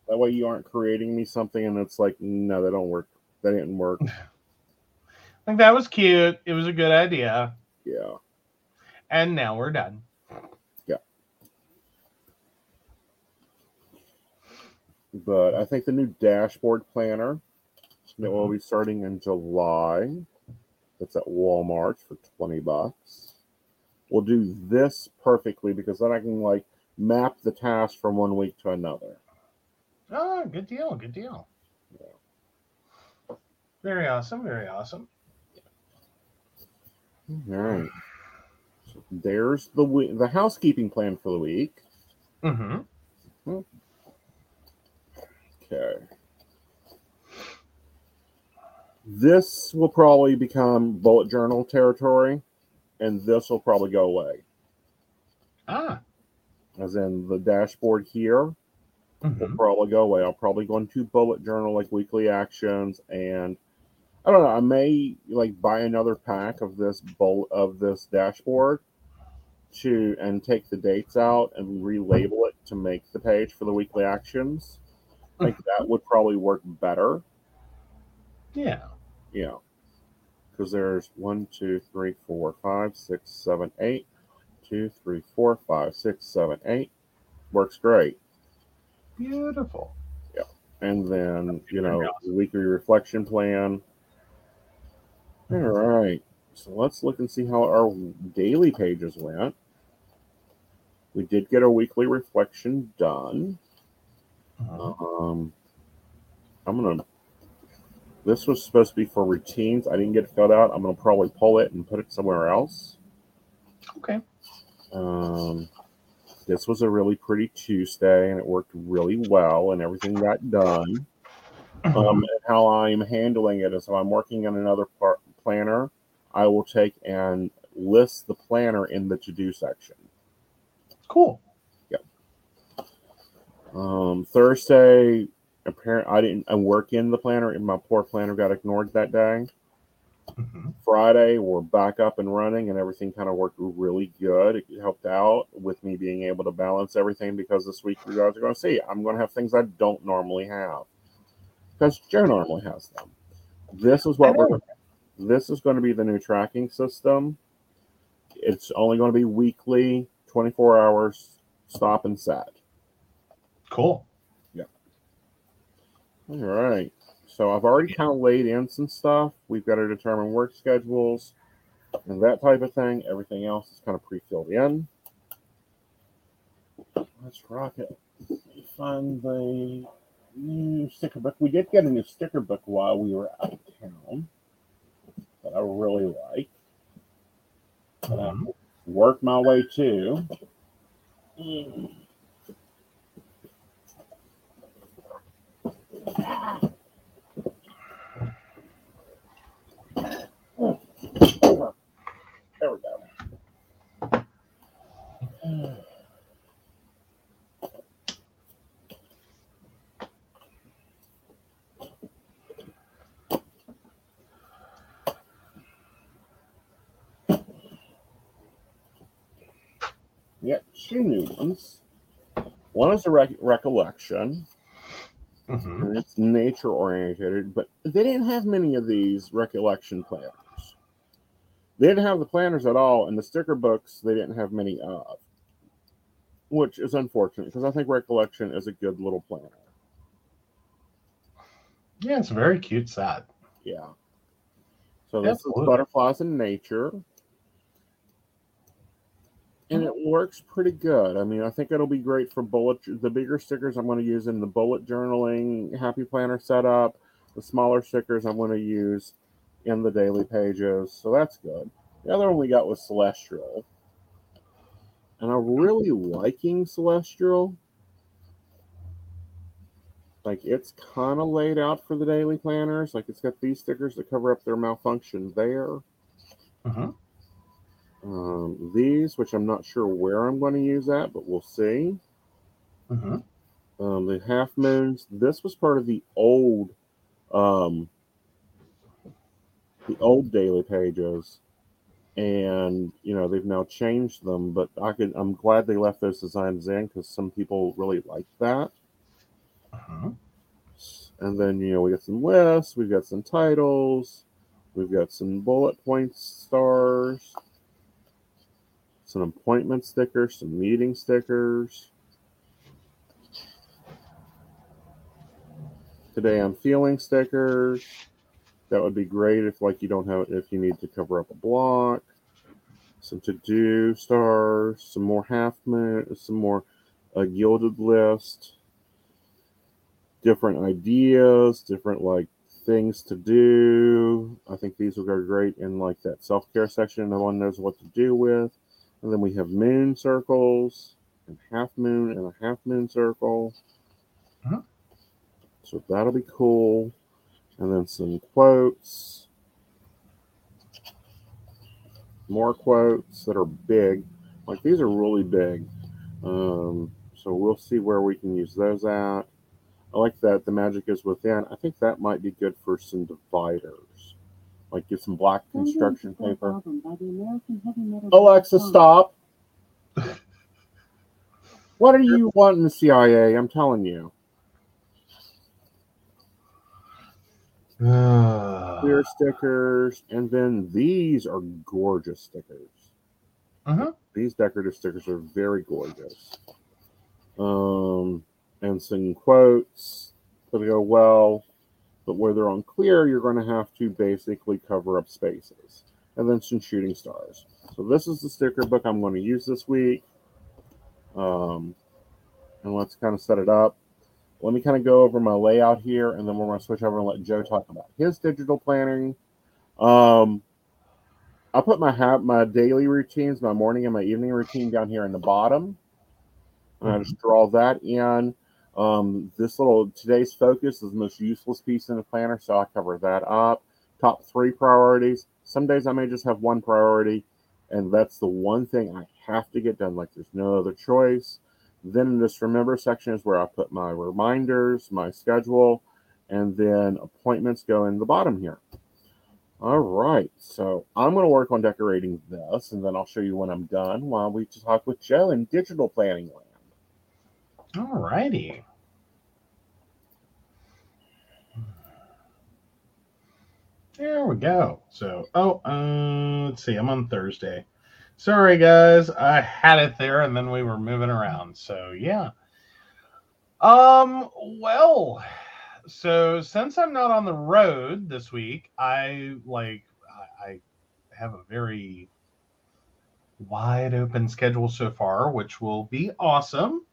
That way you aren't creating me something and it's like, no, that don't work. That didn't work. *laughs* I think that was cute. It was a good idea. Yeah. And now we're done. But I think the new dashboard planner that will be starting in July. That's at Walmart for 20 bucks. Will do this perfectly because then I can like map the task from one week to another. Oh, good deal. Good deal. Very awesome. Very awesome. All right. So there's the the housekeeping plan for the week. Mm-hmm. Okay. This will probably become bullet journal territory, and this will probably go away. Ah. As in the dashboard here will Mhm. probably go away. I'll probably go into bullet journal like weekly actions, and I don't know. I may like buy another pack of this bowl of this dashboard to and take the dates out and relabel it to make the page for the weekly actions. Like *laughs* that would probably work better. Yeah. Yeah. because there's one, two, three, four, five, six, seven, eight, two, three, four, five, six, seven, eight. Works great. Beautiful. Yeah. And then, you know, the weekly reflection plan. Mm-hmm. All right. So let's look and see how our daily pages went. We did get a weekly reflection done. Mhm. Um, I'm gonna. This was supposed to be for routines. I didn't get it filled out. I'm gonna probably pull it and put it somewhere else. Okay. Um, this was a really pretty Tuesday, and it worked really well, and everything got done. Um, and how I'm handling it is, if I'm working on another part, planner, I will take and list the planner in the to-do section. Cool. Um, Thursday, apparent I didn't I work in the planner, and my poor planner got ignored that day. Mhm. Friday, we're back up and running, and everything kind of worked really good. It helped out with me being able to balance everything because this week you guys are going to see I'm going to have things I don't normally have because Joe normally has them. This is what we're. This is going to be the new tracking system. It's only going to be weekly, 24 hours, stop and set. Cool. Yeah. All right. So I've already kind of laid in some stuff. We've got to determine work schedules and that type of thing. Everything else is kind of pre-filled in. Let's rock it. Let me find the new sticker book. We did get a new sticker book while we were out of town that I really like. That I Mhm. my way to. Mm. There we go. Yeah, two new ones. One is a rec- recollection, Mhm. and it's nature oriented, but they didn't have many of these recollection planners. They didn't have the planners at all, and the sticker books they didn't have many of, which is unfortunate because I think recollection is a good little planner. Yeah, it's a very cute set. Yeah. So this Absolutely. is butterflies in nature. And it works pretty good. I mean, I think it'll be great for bullet. The bigger stickers I'm going to use in the bullet journaling happy planner setup. The smaller stickers I'm going to use in the daily pages. So that's good. The other one we got was Celestial. And I'm really liking Celestial. Like it's kind of laid out for the daily planners. Like it's got these stickers that cover up their malfunction there. Mhm. Um, these, which I'm not sure where I'm going to use that, but we'll see. Mhm. Um, the half moons. This was part of the old, um, the old daily pages, and you know they've now changed them. But I could, I'm glad they left those designs in because some people really like that. Mhm. And then you know we got some lists, we've got some titles, we've got some bullet point stars, some appointment stickers, some meeting stickers. Today I'm feeling stickers. That would be great if like you don't have if you need to cover up a block. Some to do stars, some more half moon, some more a gilded list. different ideas, different like things to do. I think these will go great in like that self care section. No one knows what to do with. And then we have moon circles and half moon and a half moon circle. Uh-huh. So that'll be cool. And then some quotes. More quotes that are big. Like these are really big. Um, so we'll see where we can use those at. I like that the magic is within. I think that might be good for some dividers. Like get some black construction paper. Alexa, stop. what are you wanting the CIA? I'm telling you. Clear stickers. And then these are gorgeous stickers. Uh-huh. These decorative stickers are very gorgeous. Um, and some quotes that go well, but where they're unclear, you're going to have to basically cover up spaces. And then some shooting stars. So this is the sticker book I'm going to use this week. Um, and let's kind of set it up. Let me kind of go over my layout here, and then we're going to switch over and let Joe talk about his digital planning. Um, I put my ha- my daily routines, my morning and my evening routine down here in the bottom. And I just draw that in. Um, this little today's focus is the most useless piece in the planner, so I cover that up. Top three priorities. Some days I may just have one priority, and that's the one thing I have to get done. Like there's no other choice. Then in this remember section is where I put my reminders, my schedule, and then appointments go in the bottom here. All right, so I'm going to work on decorating this, and then I'll show you when I'm done while we talk with Joe in digital planning land. All righty. There we go. So, oh, uh, let's see. I'm on Thursday. Sorry, guys. I had it there, and then we were moving around. So, yeah. Um. Well, so since I'm not on the road this week, I like I, I have a very wide open schedule so far, which will be awesome.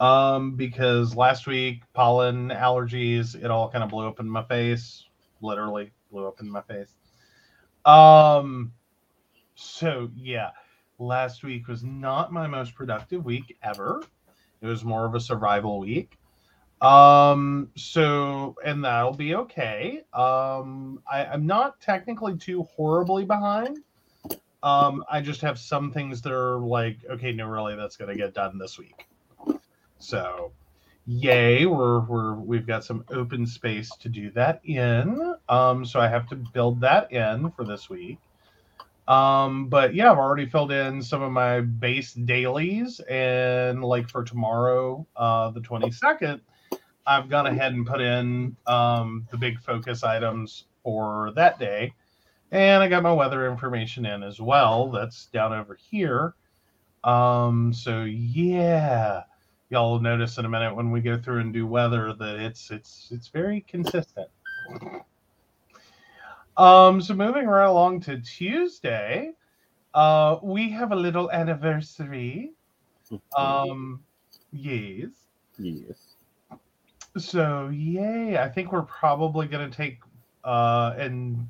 Um, because last week pollen allergies, it all kind of blew up in my face, literally blew up in my face. Um, so yeah, last week was not my most productive week ever. It was more of a survival week. Um, so and that'll be okay. Um, I, I'm not technically too horribly behind. Um, I just have some things that are like, okay, no, really, that's gonna get done this week. So, yay, we're we're we've got some open space to do that in. Um, so I have to build that in for this week. Um, but yeah, I've already filled in some of my base dailies, and like for tomorrow, uh, the twenty second, I've gone ahead and put in um the big focus items for that day. And I got my weather information in as well. That's down over here. Um, so yeah, y'all will notice in a minute when we go through and do weather that it's it's it's very consistent. Um, so moving right along to Tuesday, uh, we have a little anniversary. *laughs* Um, yes. yes. So yay! I think we're probably gonna take uh and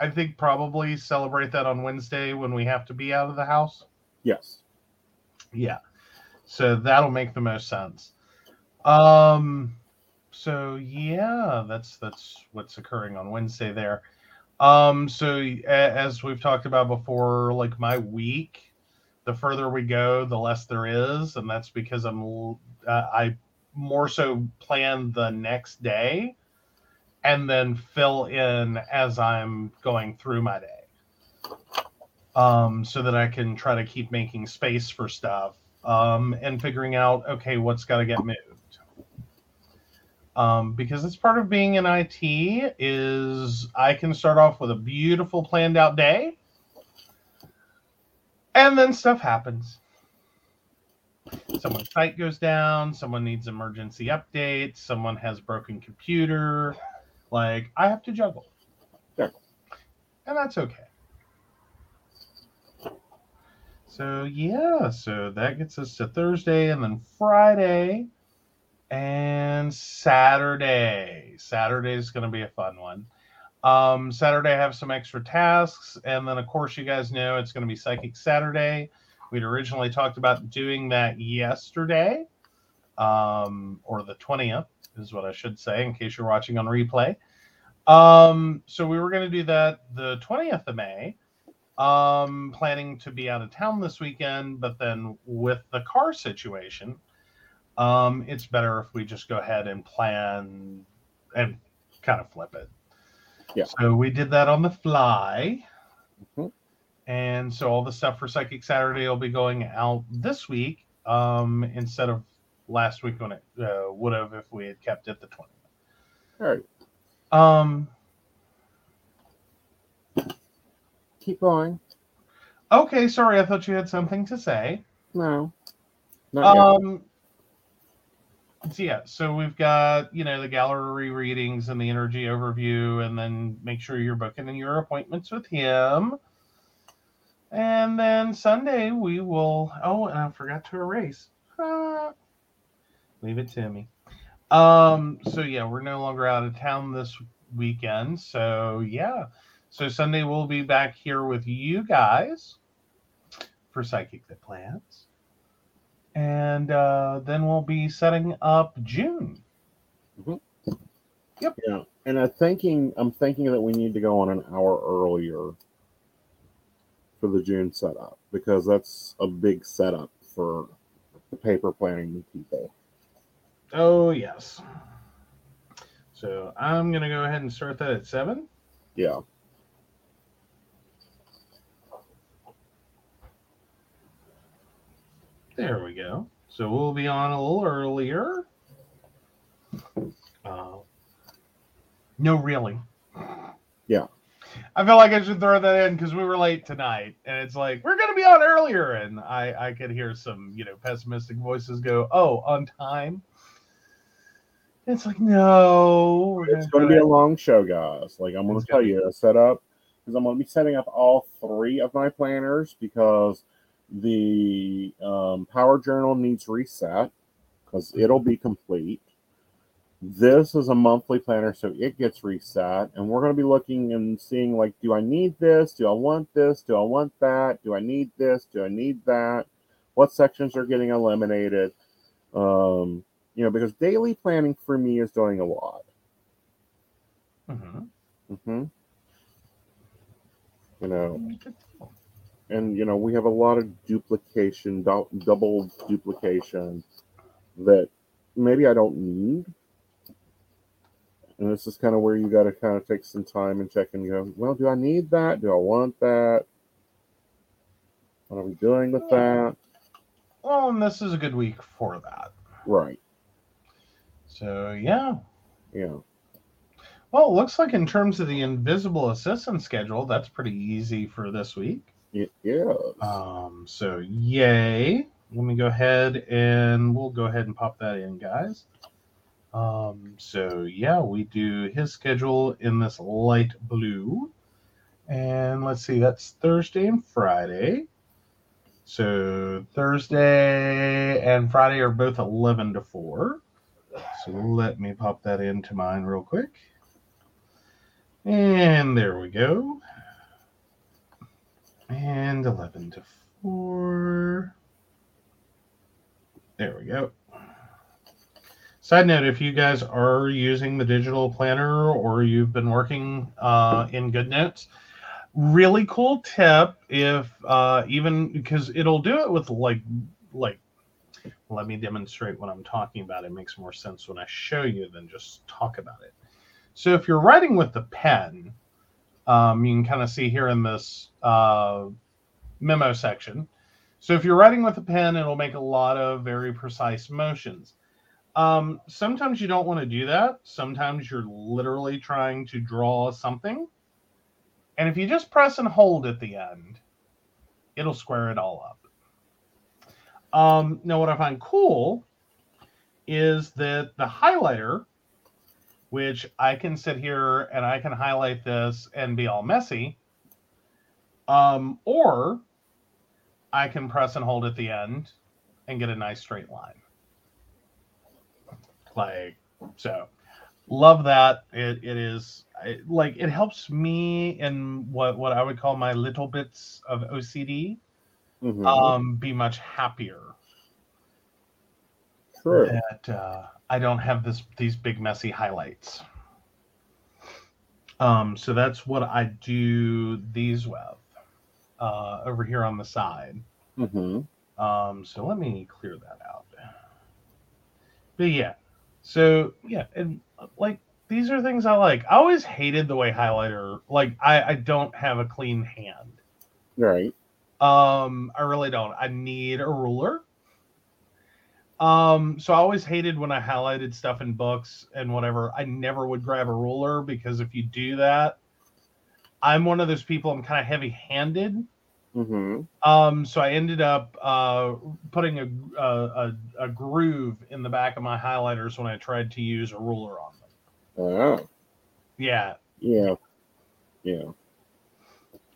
I think probably celebrate that on Wednesday when we have to be out of the house. Yes. Yeah. So that'll make the most sense. Um so yeah, that's that's what's occurring on Wednesday there. Um so a- as we've talked about before, like my week, the further we go, the less there is, and that's because I'm uh, I more so plan the next day and then fill in as I'm going through my day. Um, so that I can try to keep making space for stuff um, and figuring out, okay, what's got to get moved. Um, because it's part of being in IT is I can start off with a beautiful planned out day and then stuff happens. Someone's site goes down, someone needs emergency updates, someone has broken computer, like I have to juggle. Yeah. And that's okay. So yeah, so that gets us to Thursday and then Friday. And Saturday. Saturday is going to be a fun one. Um, Saturday, I have some extra tasks. And then, of course, you guys know it's going to be Psychic Saturday. We'd originally talked about doing that yesterday, um, or the 20th is what I should say, in case you're watching on replay. Um, so we were going to do that the 20th of May. Um, planning to be out of town this weekend, but then with the car situation, um, it's better if we just go ahead and plan and kind of flip it. Yeah. So we did that on the fly. Mhm. And so all the stuff for Psychic Saturday will be going out this week um, instead of last week when it uh, would have if we had kept it the 20th. All right, Um, keep going. okay, sorry, I thought you had something to say. No, not yet. Um, so yeah, so we've got you know the gallery readings and the energy overview, and then make sure you're booking in your appointments with him. And then Sunday we will. Oh, and I forgot to erase. Ah. leave it to me. Um. So yeah, we're no longer out of town this weekend. So yeah. So Sunday we'll be back here with you guys for Psychic That Plans and uh, then we'll be setting up June. Yep. Yeah, and I'm thinking I'm thinking that we need to go on an hour earlier for the June setup because that's a big setup for the paper planning people. Oh yes. So I'm gonna go ahead and start that at seven. Yeah. There we go. So we'll be on a little earlier. Uh, no, really. Yeah. I feel like I should throw that in because we were late tonight, and it's like we're gonna be on earlier, and I I could hear some you know pessimistic voices go, "Oh, on time." It's like no, It's gonna going to be a long show, guys. Like I'm gonna tell gonna you, a setup because I'm going to be setting up all three of my planners because the um, Power Journal needs reset because it'll be complete. This is a monthly planner, so it gets reset, and we're going to be looking and seeing like, do I need this? Do I want this? Do I want that? Do I need this? Do I need that? What sections are getting eliminated? Um, you know, because daily planning for me is doing a lot. Mhm. hmm You know, and you know we have a lot of duplication, dou- double duplication that maybe I don't need. And this is kind of where you got to kind of take some time and check and go, well, do I need that? Do I want that? What are we doing with hmm. that? Well, and this is a good week for that. Right. So yeah. Yeah. Well, it looks like in terms of the invisible assistant schedule, that's pretty easy for this week. Is. Um, so yay. Let me go ahead and we'll go ahead and pop that in, guys. Um, so yeah, we do his schedule in this light blue. And let's see, that's Thursday and Friday. So Thursday and Friday are both 11 to 4. So let me pop that into mine real quick. And there we go. And 11 to 4. There we go. Side note if you guys are using the digital planner or you've been working uh, in GoodNotes, really cool tip if uh, even because it'll do it with like, like, let me demonstrate what I'm talking about. It makes more sense when I show you than just talk about it. So if you're writing with the pen, um, you can kind of see here in this uh, memo section. So if you're writing with a pen, it'll make a lot of very precise motions. Um, sometimes you don't want to do that. Sometimes you're literally trying to draw something. And if you just press and hold at the end, it'll square it all up. Um, now, what I find cool is that the highlighter which I can sit here and I can highlight this and be all messy. Um, or I can press and hold at the end and get a nice straight line. Like, So love that. It, it is it, like it helps me in what what I would call my little bits of OCD Mhm. um be much happier True. that uh, I don't have this these big messy highlights. Um, so that's what I do these with uh, over here on the side. hmm Um, so let me clear that out. But yeah, so yeah, and like these are things I like. I always hated the way highlighter like I, I don't have a clean hand. Right. Um, I really don't. I need a ruler. Um, so I always hated when I highlighted stuff in books and whatever. I never would grab a ruler because if you do that, I'm one of those people. I'm kind of heavy-handed. hmm Um, so I ended up uh, putting a, a a a groove in the back of my highlighters when I tried to use a ruler on them. Oh. Yeah, Yeah. Yeah.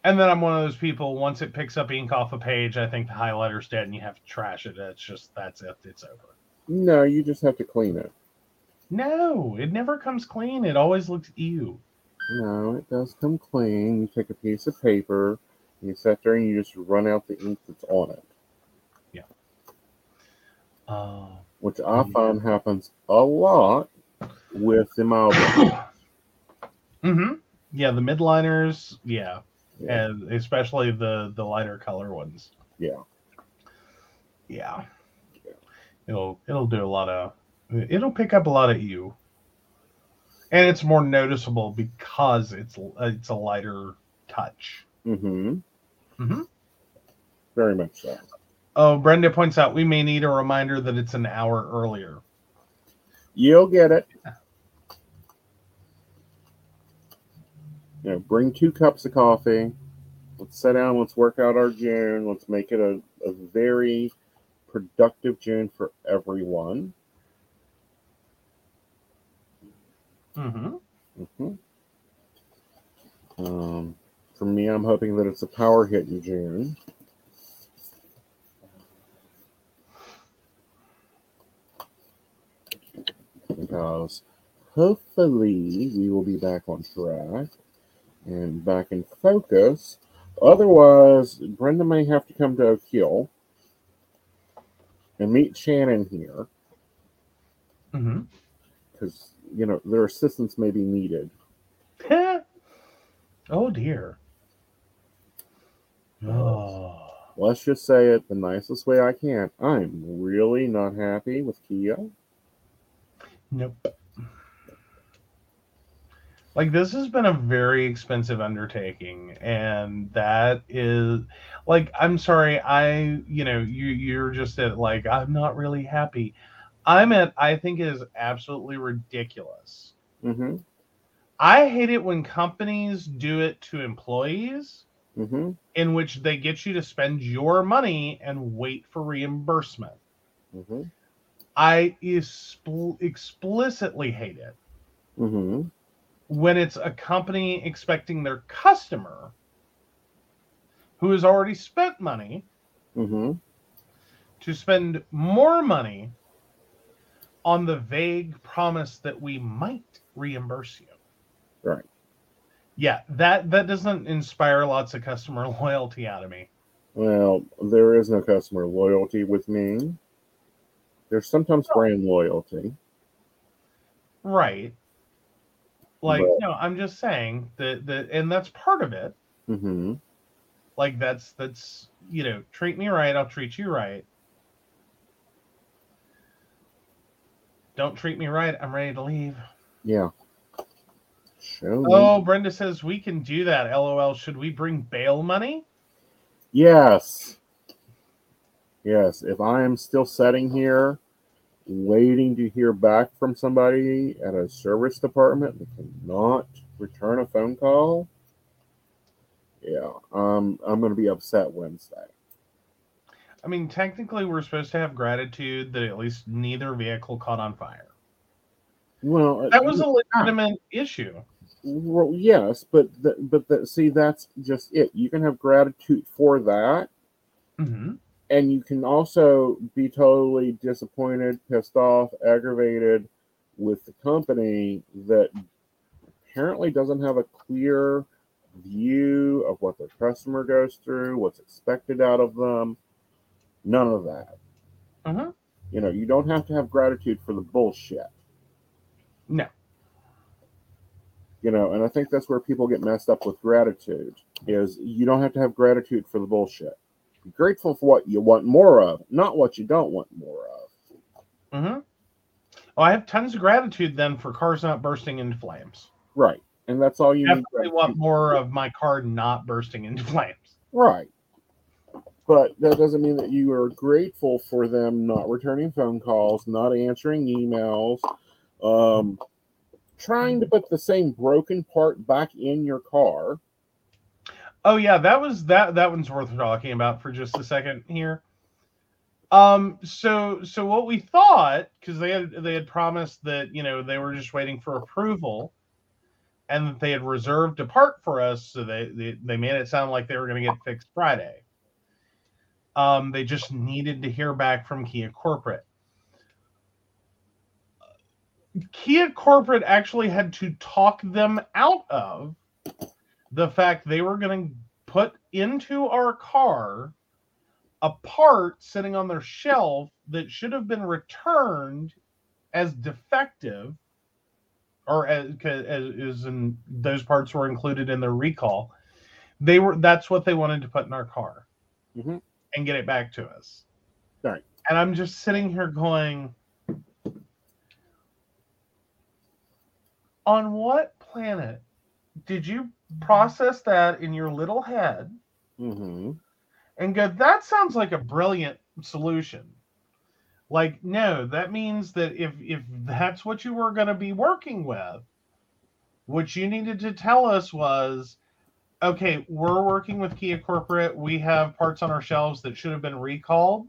And then I'm one of those people. Once it picks up ink off a page, I think the highlighter's dead, and you have to trash it. It's just that's it. It's over. No, you just have to clean it. No, it never comes clean. It always looks ew. No, it does come clean. You take a piece of paper, you sit there and you just run out the ink that's on it, Yeah. Uh, which I Yeah. find happens a lot with the mild *coughs* mm-hmm. Yeah, the Mildliners. Yeah, Yeah. and especially the the lighter color ones. Yeah. Yeah. Yeah. It'll it'll do a lot of it'll pick up a lot of you. And it's more noticeable because it's it's a lighter touch. Mm-hmm. Mm-hmm. Very much so. Oh, Brenda points out we may need a reminder that it's an hour earlier. You'll get it. *laughs* You know, bring two cups of coffee. Let's sit down. Let's work out our June. Let's make it a, a very productive June for everyone. Mm-hmm. hmm Um, for me, I'm hoping that it's a power hit in June. Because hopefully we will be back on track and back in focus. Otherwise, Brenda may have to come to Oak Hill and meet Shannon here Mm-hmm. because, you know, their assistance may be needed. *laughs* oh dear. Oh. let's just say it the nicest way I can. I'm really not happy with Kia. Nope. Like this has been a very expensive undertaking, and that is like I'm sorry, I you know you you're just at like I'm not really happy. I'm at I think it is absolutely ridiculous. Mm-hmm. I hate it when companies do it to employees Mm-hmm. in which they get you to spend your money and wait for reimbursement. Mm-hmm. I expl- explicitly hate it Mm-hmm. When it's a company expecting their customer who has already spent money Mm-hmm. to spend more money on the vague promise that we might reimburse you. Right. Yeah, that that doesn't inspire lots of customer *laughs* loyalty out of me. Well, there is no customer loyalty with me. There's sometimes brand loyalty. Right. Like, But- no, I'm just saying that that and that's part of it. Mm-hmm. Like that's that's you know, treat me right, I'll treat you right. Don't treat me right, I'm ready to leave. Yeah. Show me. Oh, Brenda says we can do that. LOL. Should we bring bail money? Yes. Yes. If I am still sitting here waiting to hear back from somebody at a service department that cannot return a phone call, yeah, um, I'm going to be upset Wednesday. I mean, technically, we're supposed to have gratitude that at least neither vehicle caught on fire. Well, That was a legitimate issue. Well, yes, but the, but the, see, that's just it. You can have gratitude for that, hmm and you can also be totally disappointed, pissed off, aggravated with the company that apparently doesn't have a clear view of what their customer goes through, what's expected out of them. None of that. Mm-hmm. You know, you don't have to have gratitude for the bullshit. No. You know, and I think that's where people get messed up with gratitude is you don't have to have gratitude for the bullshit. Be grateful for what you want more of, not what you don't want more of. Mm-hmm. Oh, I have tons of gratitude then for cars not bursting into flames. Right. And that's all you need. Definitely want more of my car not bursting into flames. Right. But that doesn't mean that you are grateful for them not returning phone calls, not answering emails, um, trying to put the same broken part back in your car. Oh yeah, that was that that one's worth talking about for just a second here. Um so so what we thought cuz they had they had promised that, you know, they were just waiting for approval and that they had reserved a part for us so they they, they made it sound like they were going to get fixed Friday. Um they just needed to hear back from Kia corporate. Kia corporate actually had to talk them out of the fact they were going to put into our car a part sitting on their shelf that should have been returned as defective or as, as, in those parts were included in their recall they were that's what they wanted to put in our car Mhm. and get it back to us Right. and i'm just sitting here going on what planet did you process that in your little head Mm-hmm. and go, that sounds like a brilliant solution. Like, no, that means that if if that's what you were going to be working with, what you needed to tell us was, okay, we're working with Kia Corporate. We have parts on our shelves that should have been recalled.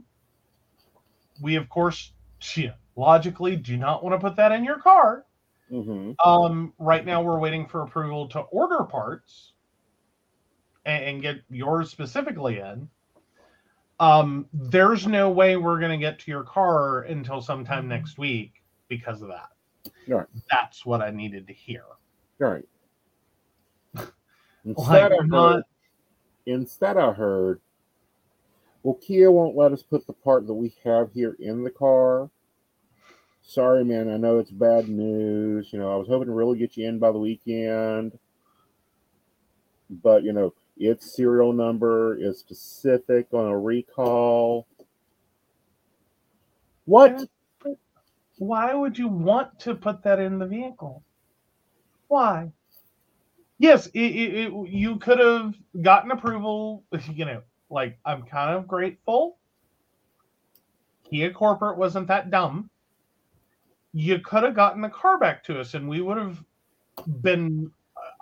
We, of course, yeah, *laughs* logically do not want to put that in your car. Mm-hmm. Um, right now, we're waiting for approval to order parts and, and get yours specifically in. Um, there's no way we're going to get to your car until sometime next week because of that. Right. That's what I needed to hear. Right. *laughs* Like, Instead, I not, heard, instead, I heard, well, Kia won't let us put the part that we have here in the car. Sorry, man. I know it's bad news. You know, I was hoping to really get you in by the weekend. But, you know, its serial number is specific on a recall. What? why would you want to put that in the vehicle? Why? Yes, it, it, it, you could have gotten approval. *laughs* You know, like I'm kind of grateful. Kia Corporate wasn't that dumb. You could have gotten the car back to us, and we would have been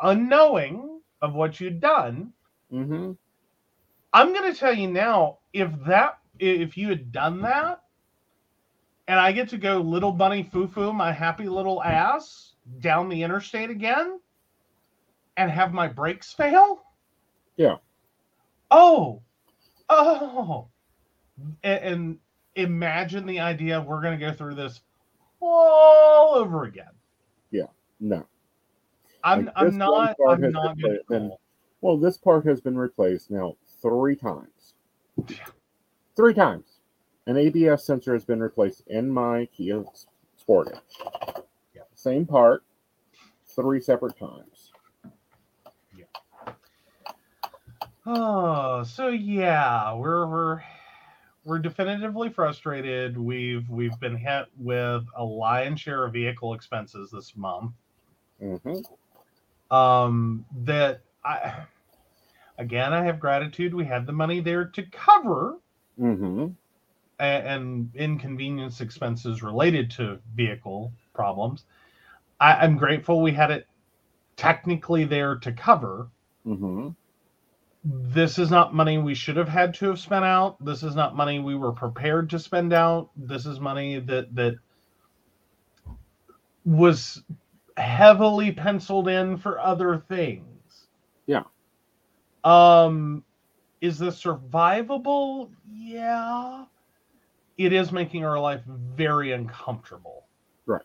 unknowing of what you'd done. Mm-hmm. I'm going to tell you now if that if you had done that and I get to go little bunny foo foo my happy little ass down the interstate again and have my brakes fail? Yeah. Oh. Oh. And, and imagine the idea we're going to go through this all over again. Yeah, no. I'm Like, I'm not I'm not to played- Well, this part has been replaced now three times. Three times. An ABS sensor has been replaced in my Kia Sportage. Yeah. Same part, three separate times. Yeah. Oh, so yeah, we're we're we're definitively frustrated. We've we've been hit with a lion's share of vehicle expenses this month. hmm Um, that I again, I have gratitude. We had the money there to cover hmm a- and inconvenience expenses related to vehicle problems. I, I'm grateful we had it technically there to cover. hmm this is not money we should have had to have spent out. This is not money we were prepared to spend out. This is money that that was heavily penciled in for other things. Yeah. Um is this survivable? Yeah. It is making our life very uncomfortable. Right.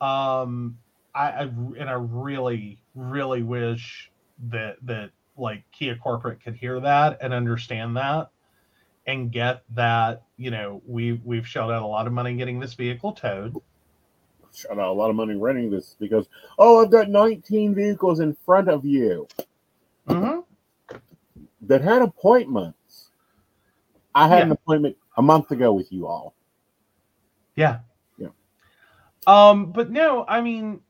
Um, I, I and I really, really wish that that like Kia corporate could hear that and understand that and get that you know we we've shelled out a lot of money getting this vehicle towed. Shut out a lot of money renting this because oh, I've got 19 vehicles in front of you Mm-hmm. that had appointments. I had an appointment a month ago with you all. Yeah. Yeah. Um, but no, I mean,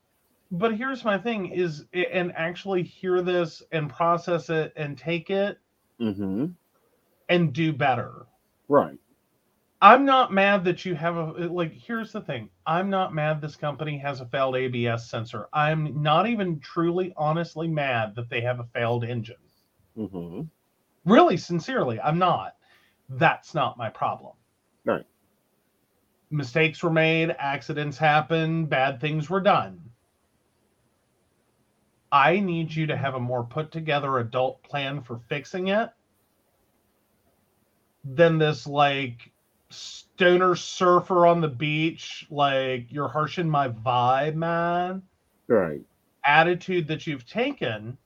but here's my thing is and actually hear this and process it and take it Mm-hmm. and do better. Right. I'm not mad that you have a like here's the thing. I'm not mad this company has a failed ABS sensor. I'm not even truly honestly mad that they have a failed engine. Mm-hmm. Really sincerely, I'm not. That's not my problem. Right. Mistakes were made, accidents happened, bad things were done. I need you to have a more put together adult plan for fixing it than this like stoner surfer on the beach, like you're harshing my vibe, man. Right. Attitude that you've taken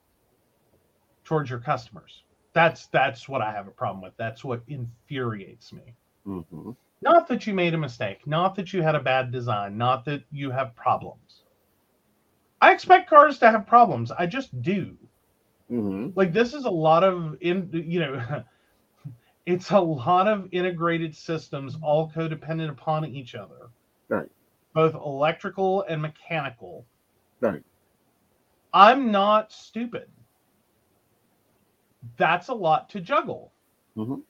towards your customers. That's that's what I have a problem with. That's what infuriates me. Mm-hmm. Not that you made a mistake, not that you had a bad design, not that you have problems. I expect cars to have problems. I just do. Mm-hmm. Like this is a lot of in you know *laughs* it's a lot of integrated systems all codependent upon each other. Right. Both electrical and mechanical. Right. I'm not stupid. That's a lot to juggle. Mhm.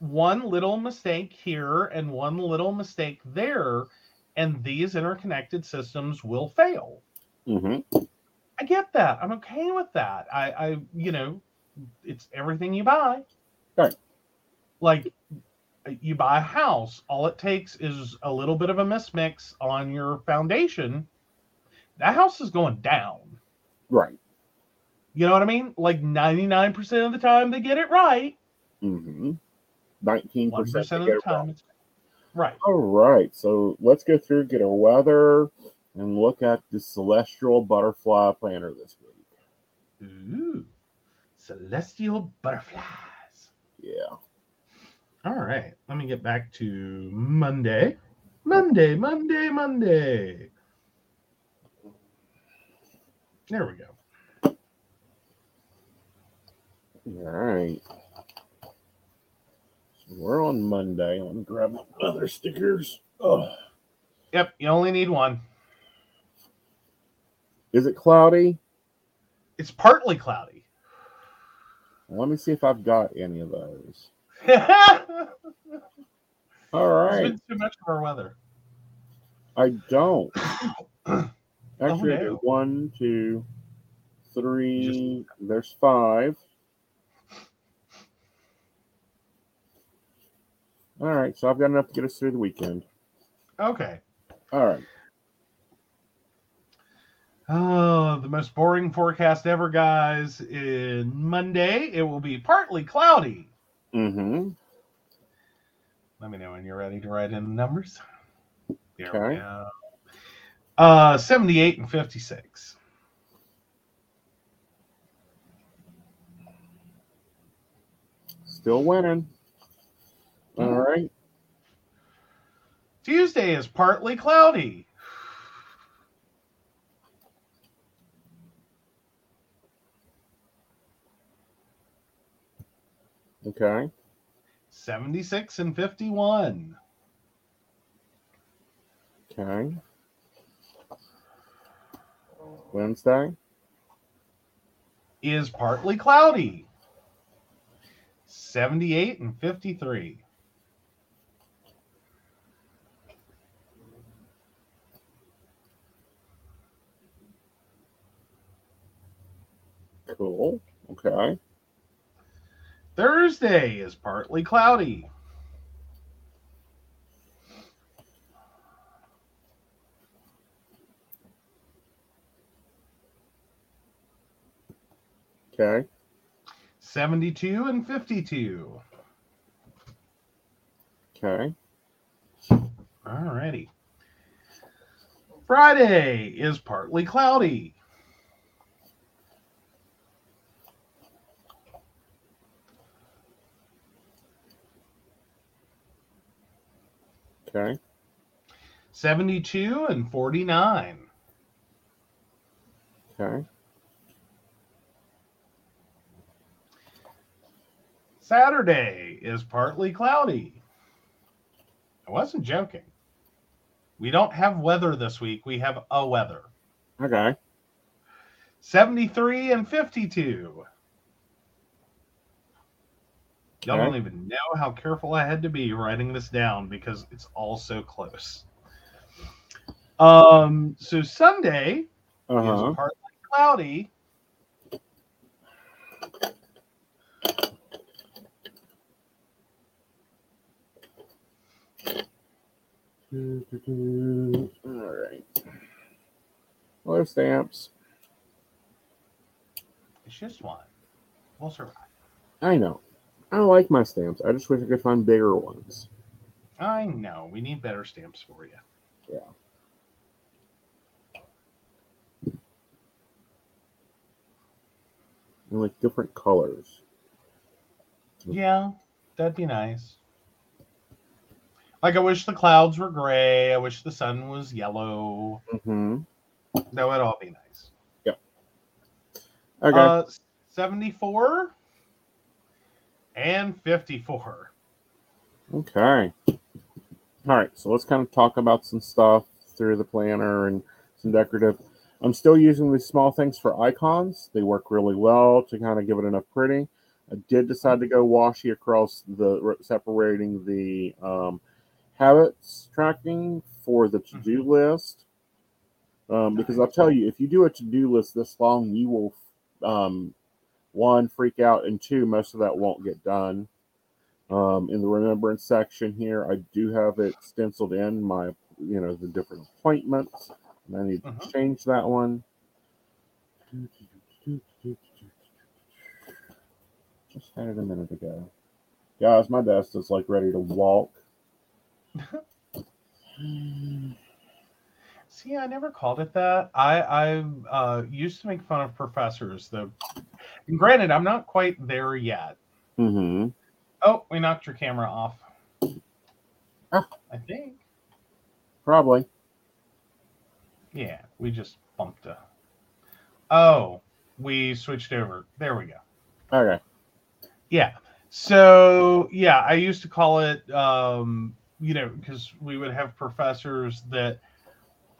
One little mistake here and one little mistake there, and these interconnected systems will fail. Mm-hmm. I get that. I'm okay with that. I, I, you know, it's everything you buy. Right. Like you buy a house, all it takes is a little bit of a mismix on your foundation. That house is going down. Right. You know what I mean? Like 99% of the time they get it right. Mm-hmm. 19% of the time it's right. All right, so let's go through, get our weather, and look at the celestial butterfly planner this week. Ooh. Celestial butterflies. Yeah. All right. Let me get back to Monday. Monday, Monday, Monday. There we go. All right. We're on Monday. Let me grab my other stickers. Oh, Yep, you only need one. is it cloudy? It's partly cloudy. Let me see if I've got any of those. It's *laughs* All right. been too much of our weather. I don't. *coughs* Actually, I no. one, two, three. There's five. All right, so I've got enough to get us through the weekend. Okay. All right. Oh, the most boring forecast ever, guys. In Monday, it will be partly cloudy. Mm-hmm. Let me know when you're ready to write in the numbers. There we go. Uh, 78 and 56. Still winning. All Mhm. Tuesday is partly cloudy. Okay. 76 and 51. Okay. Wednesday. Is partly cloudy. 78 and 53. Cool. Okay. Thursday is partly cloudy. Okay. 72 and 52. Okay. All righty. Friday is partly cloudy. Okay. 72 and 49. Okay. Saturday is partly cloudy. I wasn't joking. We don't have weather this week. We have a weather. Okay. 73 and 52. Y'all Okay. don't even know how careful I had to be writing this down because it's all so close. Um, so Sunday Uh huh. is partly cloudy. All right. Well, there's stamps. It's just one. We'll survive. I know. I like my stamps. I just wish I could find bigger ones. I know. We need better stamps for you. Yeah. And like different colors. Yeah, that'd be nice. Like I wish the clouds were gray. I wish the sun was yellow. Mm-hmm. That would all be nice. Yeah. Okay. Uh, 74 and 54. okay. All right. So let's kind of talk about some stuff through the planner and some decorative. I'm still using these small things for icons. They work really well to kind of give it enough pretty. I did decide to go washi across the separating the um, habits tracking for the to-do list. Um, because I'll tell you, if you do a to-do list this long, you will um, one freak out, and two, most of that won't get done. Um, in the remembrance section here, I do have it stenciled in my, you know, the different appointments. And I need to Mhm. change that one. Just had it a minute ago. Guys, my desk is like ready to walk. *laughs* See, I never called it that. I I uh, used to make fun of professors, though. And granted, I'm not quite there yet. Mm-hmm. Oh, we knocked your camera off. I think. Probably. Yeah, we just bumped a. Oh, we switched over. There we go. Okay. Yeah. So yeah, I used to call it, um, you know, because we would have professors that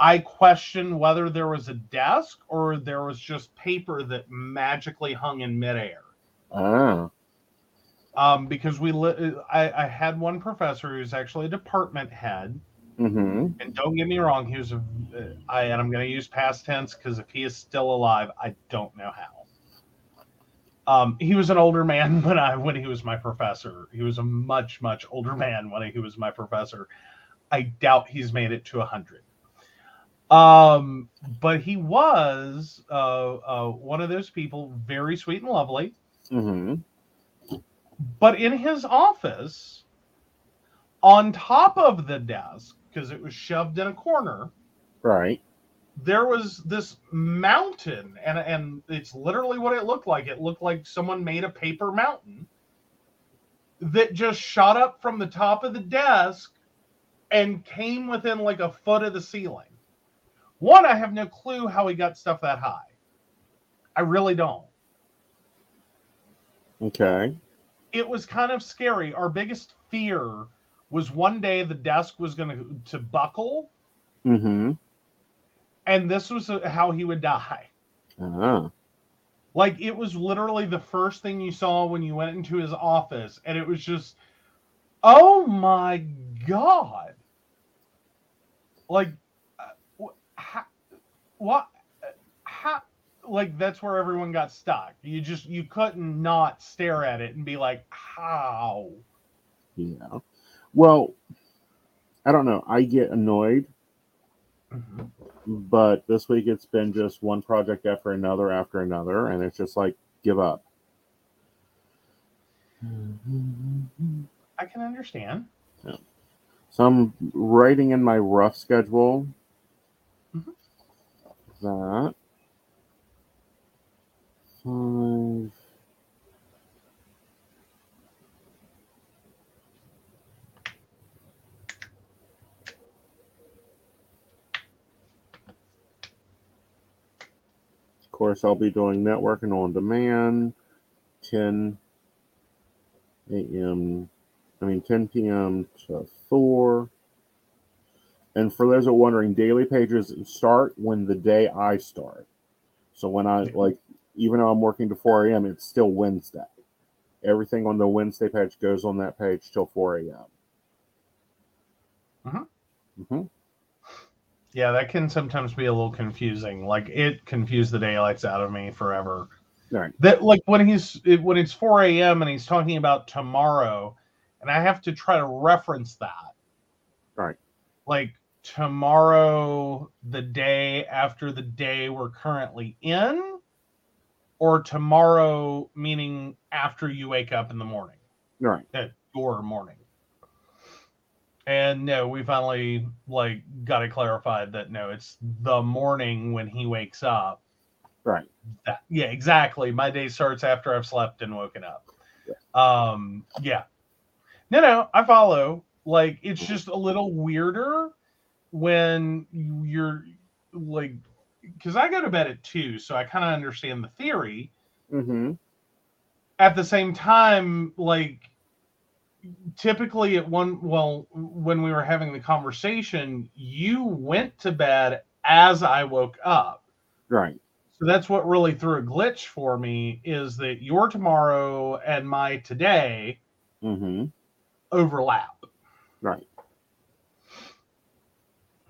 I question whether there was a desk or there was just paper that magically hung in midair. Ah. Um, because we, li- I, I had one professor who's actually a department head, Mm-hmm. and don't get me wrong, he was a, uh, I, and I'm going to use past tense because if he is still alive, I don't know how. Um, he was an older man *laughs* when I when he was my professor. He was a much much older man when he was my professor. I doubt he's made it to a hundred. Um, but he was uh, uh, one of those people, very sweet and lovely. Mm-hmm. But in his office, on top of the desk, because it was shoved in a corner, Right. there was this mountain, and and it's literally what it looked like. It looked like someone made a paper mountain that just shot up from the top of the desk and came within like a foot of the ceiling. One, I have no clue how he got stuff that high. I really don't. Okay. it was kind of scary. Our biggest fear was one day the desk was going to to buckle, Mm-hmm. and this was uh, how he would die. Ah. Like it was literally the first thing you saw when you went into his office, and it was just, oh my god! Like, what? How? Like that's where everyone got stuck. You just you couldn't not stare at it and be like, how? Yeah. Well, I don't know. I get annoyed, mm-hmm. but this week it's been just one project after another after another, and it's just like give up. I can understand. Yeah. So I'm writing in my rough schedule. That. Five. Of course, I'll be doing networking on demand, 10 a.m. I mean, 10 p.m. to 4. And for those that are wondering, daily pages start when the day I start. So when I like, even though I'm working to 4 a.m., it's still Wednesday. Everything on the Wednesday page goes on that page till 4 a.m. Mhm. hmm Yeah, that can sometimes be a little confusing. Like it confused the daylights out of me forever. Right. That like when he's when it's 4 a.m. and he's talking about tomorrow, and I have to try to reference that. Right. Like tomorrow, the day after the day we're currently in, or tomorrow meaning after you wake up in the morning Right. at your morning. And no, we finally like got it clarified that no, it's the morning when he wakes up. Right. That, yeah, exactly. My day starts after I've slept and woken up. Yeah. Um, yeah. No, no, I follow. Like it's just a little weirder when you- you're like because I go to bed at two, so I kind of understand the theory hmm at the same time, like typically at one well, when we were having the conversation, you went to bed as I woke up. Right. So that's what really threw a glitch for me is that your tomorrow and my today hmm overlap. Right.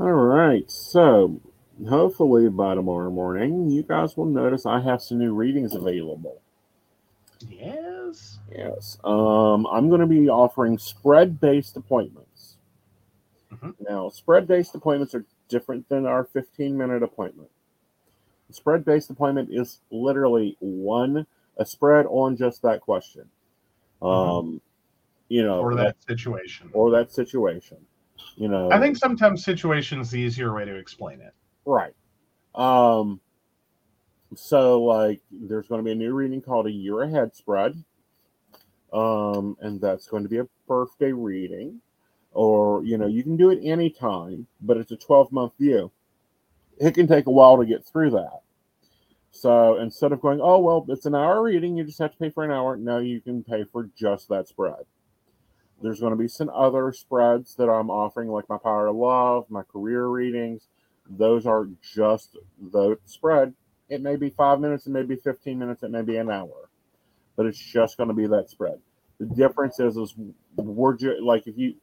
All right. So hopefully by tomorrow morning, you guys will notice I have some new readings available. Yes. Yes. Um, I'm going to be offering spread based appointments. Mhm. Now, spread based appointments are different than our 15 minute appointment. Spread based appointment is literally one, a spread on just that question. Um, you know, Or that situation. or that situation. You know, I think sometimes situation's the easier way to explain it. Right. Um so like there's going to be a new reading called a year ahead spread. Um and that's going to be a birthday reading or you know, you can do it anytime, but it's a 12 month view. It can take a while to get through that. So instead of going, oh well, it's an hour reading, you just have to pay for an hour. Now you can pay for just that spread. There's going to be some other spreads that I'm offering, like my Power of Love, my career readings. Those are just the spread. It may be five minutes, it may be 15 minutes, it may be an hour, but it's just going to be that spread. The difference is, is we're ju- like if you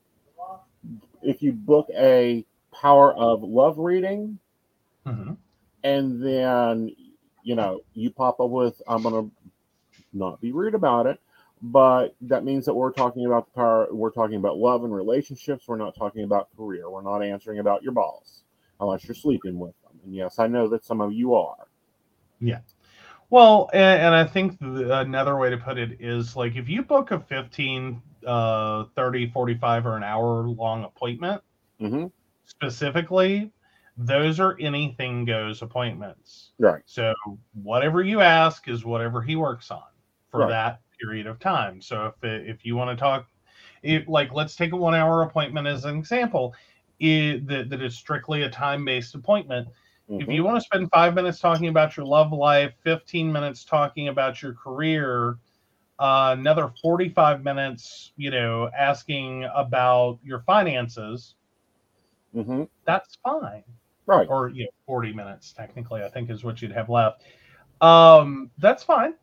if you book a Power of Love reading, hmm and then you know you pop up with i'm gonna not be rude about it but that means that we're talking about the power we're talking about love and relationships we're not talking about career we're not answering about your boss unless you're sleeping with them and yes i know that some of you are Yeah. Well, and, and I think the, another way to put it is like if you book a 15, uh, 30, 45, or an hour long appointment mm-hmm. specifically, those are anything goes appointments. right So whatever you ask is whatever he works on for Right. that period of time. So if if you want to talk, if like let's take a one hour appointment as an example, it, that that is strictly a time based appointment. If Mhm. you want to spend five minutes talking about your love life, fifteen minutes talking about your career, uh, another forty five minutes, you know, asking about your finances, Mhm. that's fine right or you know 40 minutes technically i think is what you'd have left um that's fine.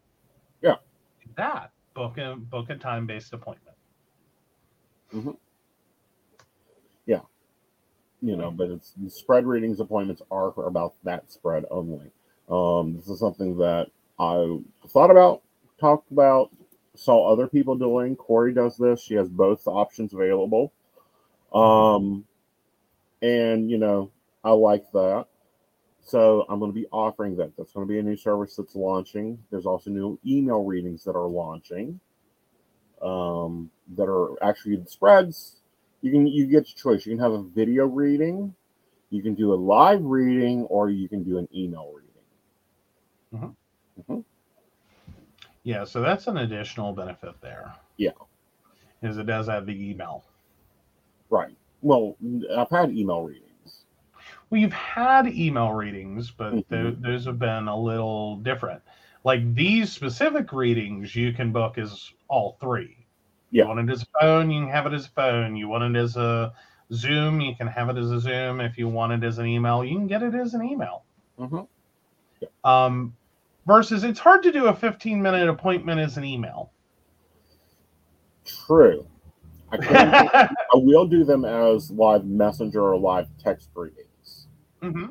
That book a book a time based appointment Yeah. you know, but it's spread readings appointments are for about that spread only. Um, this is something that I thought about, talked about, saw other people doing. Corey does this. She has both options available. Um, and you know, I like that. So I'm going to be offering that. That's going to be a new service that's launching. There's also new email readings that are launching. Um, that are actually spreads. You can you get your choice. You can have a video reading, you can do a live reading, or you can do an email reading. Yeah, so that's an additional benefit there. Yeah. Is it does have the email. Right. Well, I've had email readings. We've had email readings, but Mhm. tho- those have been a little different. Like these specific readings, you can book as all three. Yeah. You want it as a phone, you can have it as a phone. You want it as a Zoom, you can have it as a Zoom. If you want it as an email, you can get it as an email. Mhm. Um, versus, it's hard to do a 15 minute appointment as an email. True. I, I will do them as live messenger or live text readings. Hmm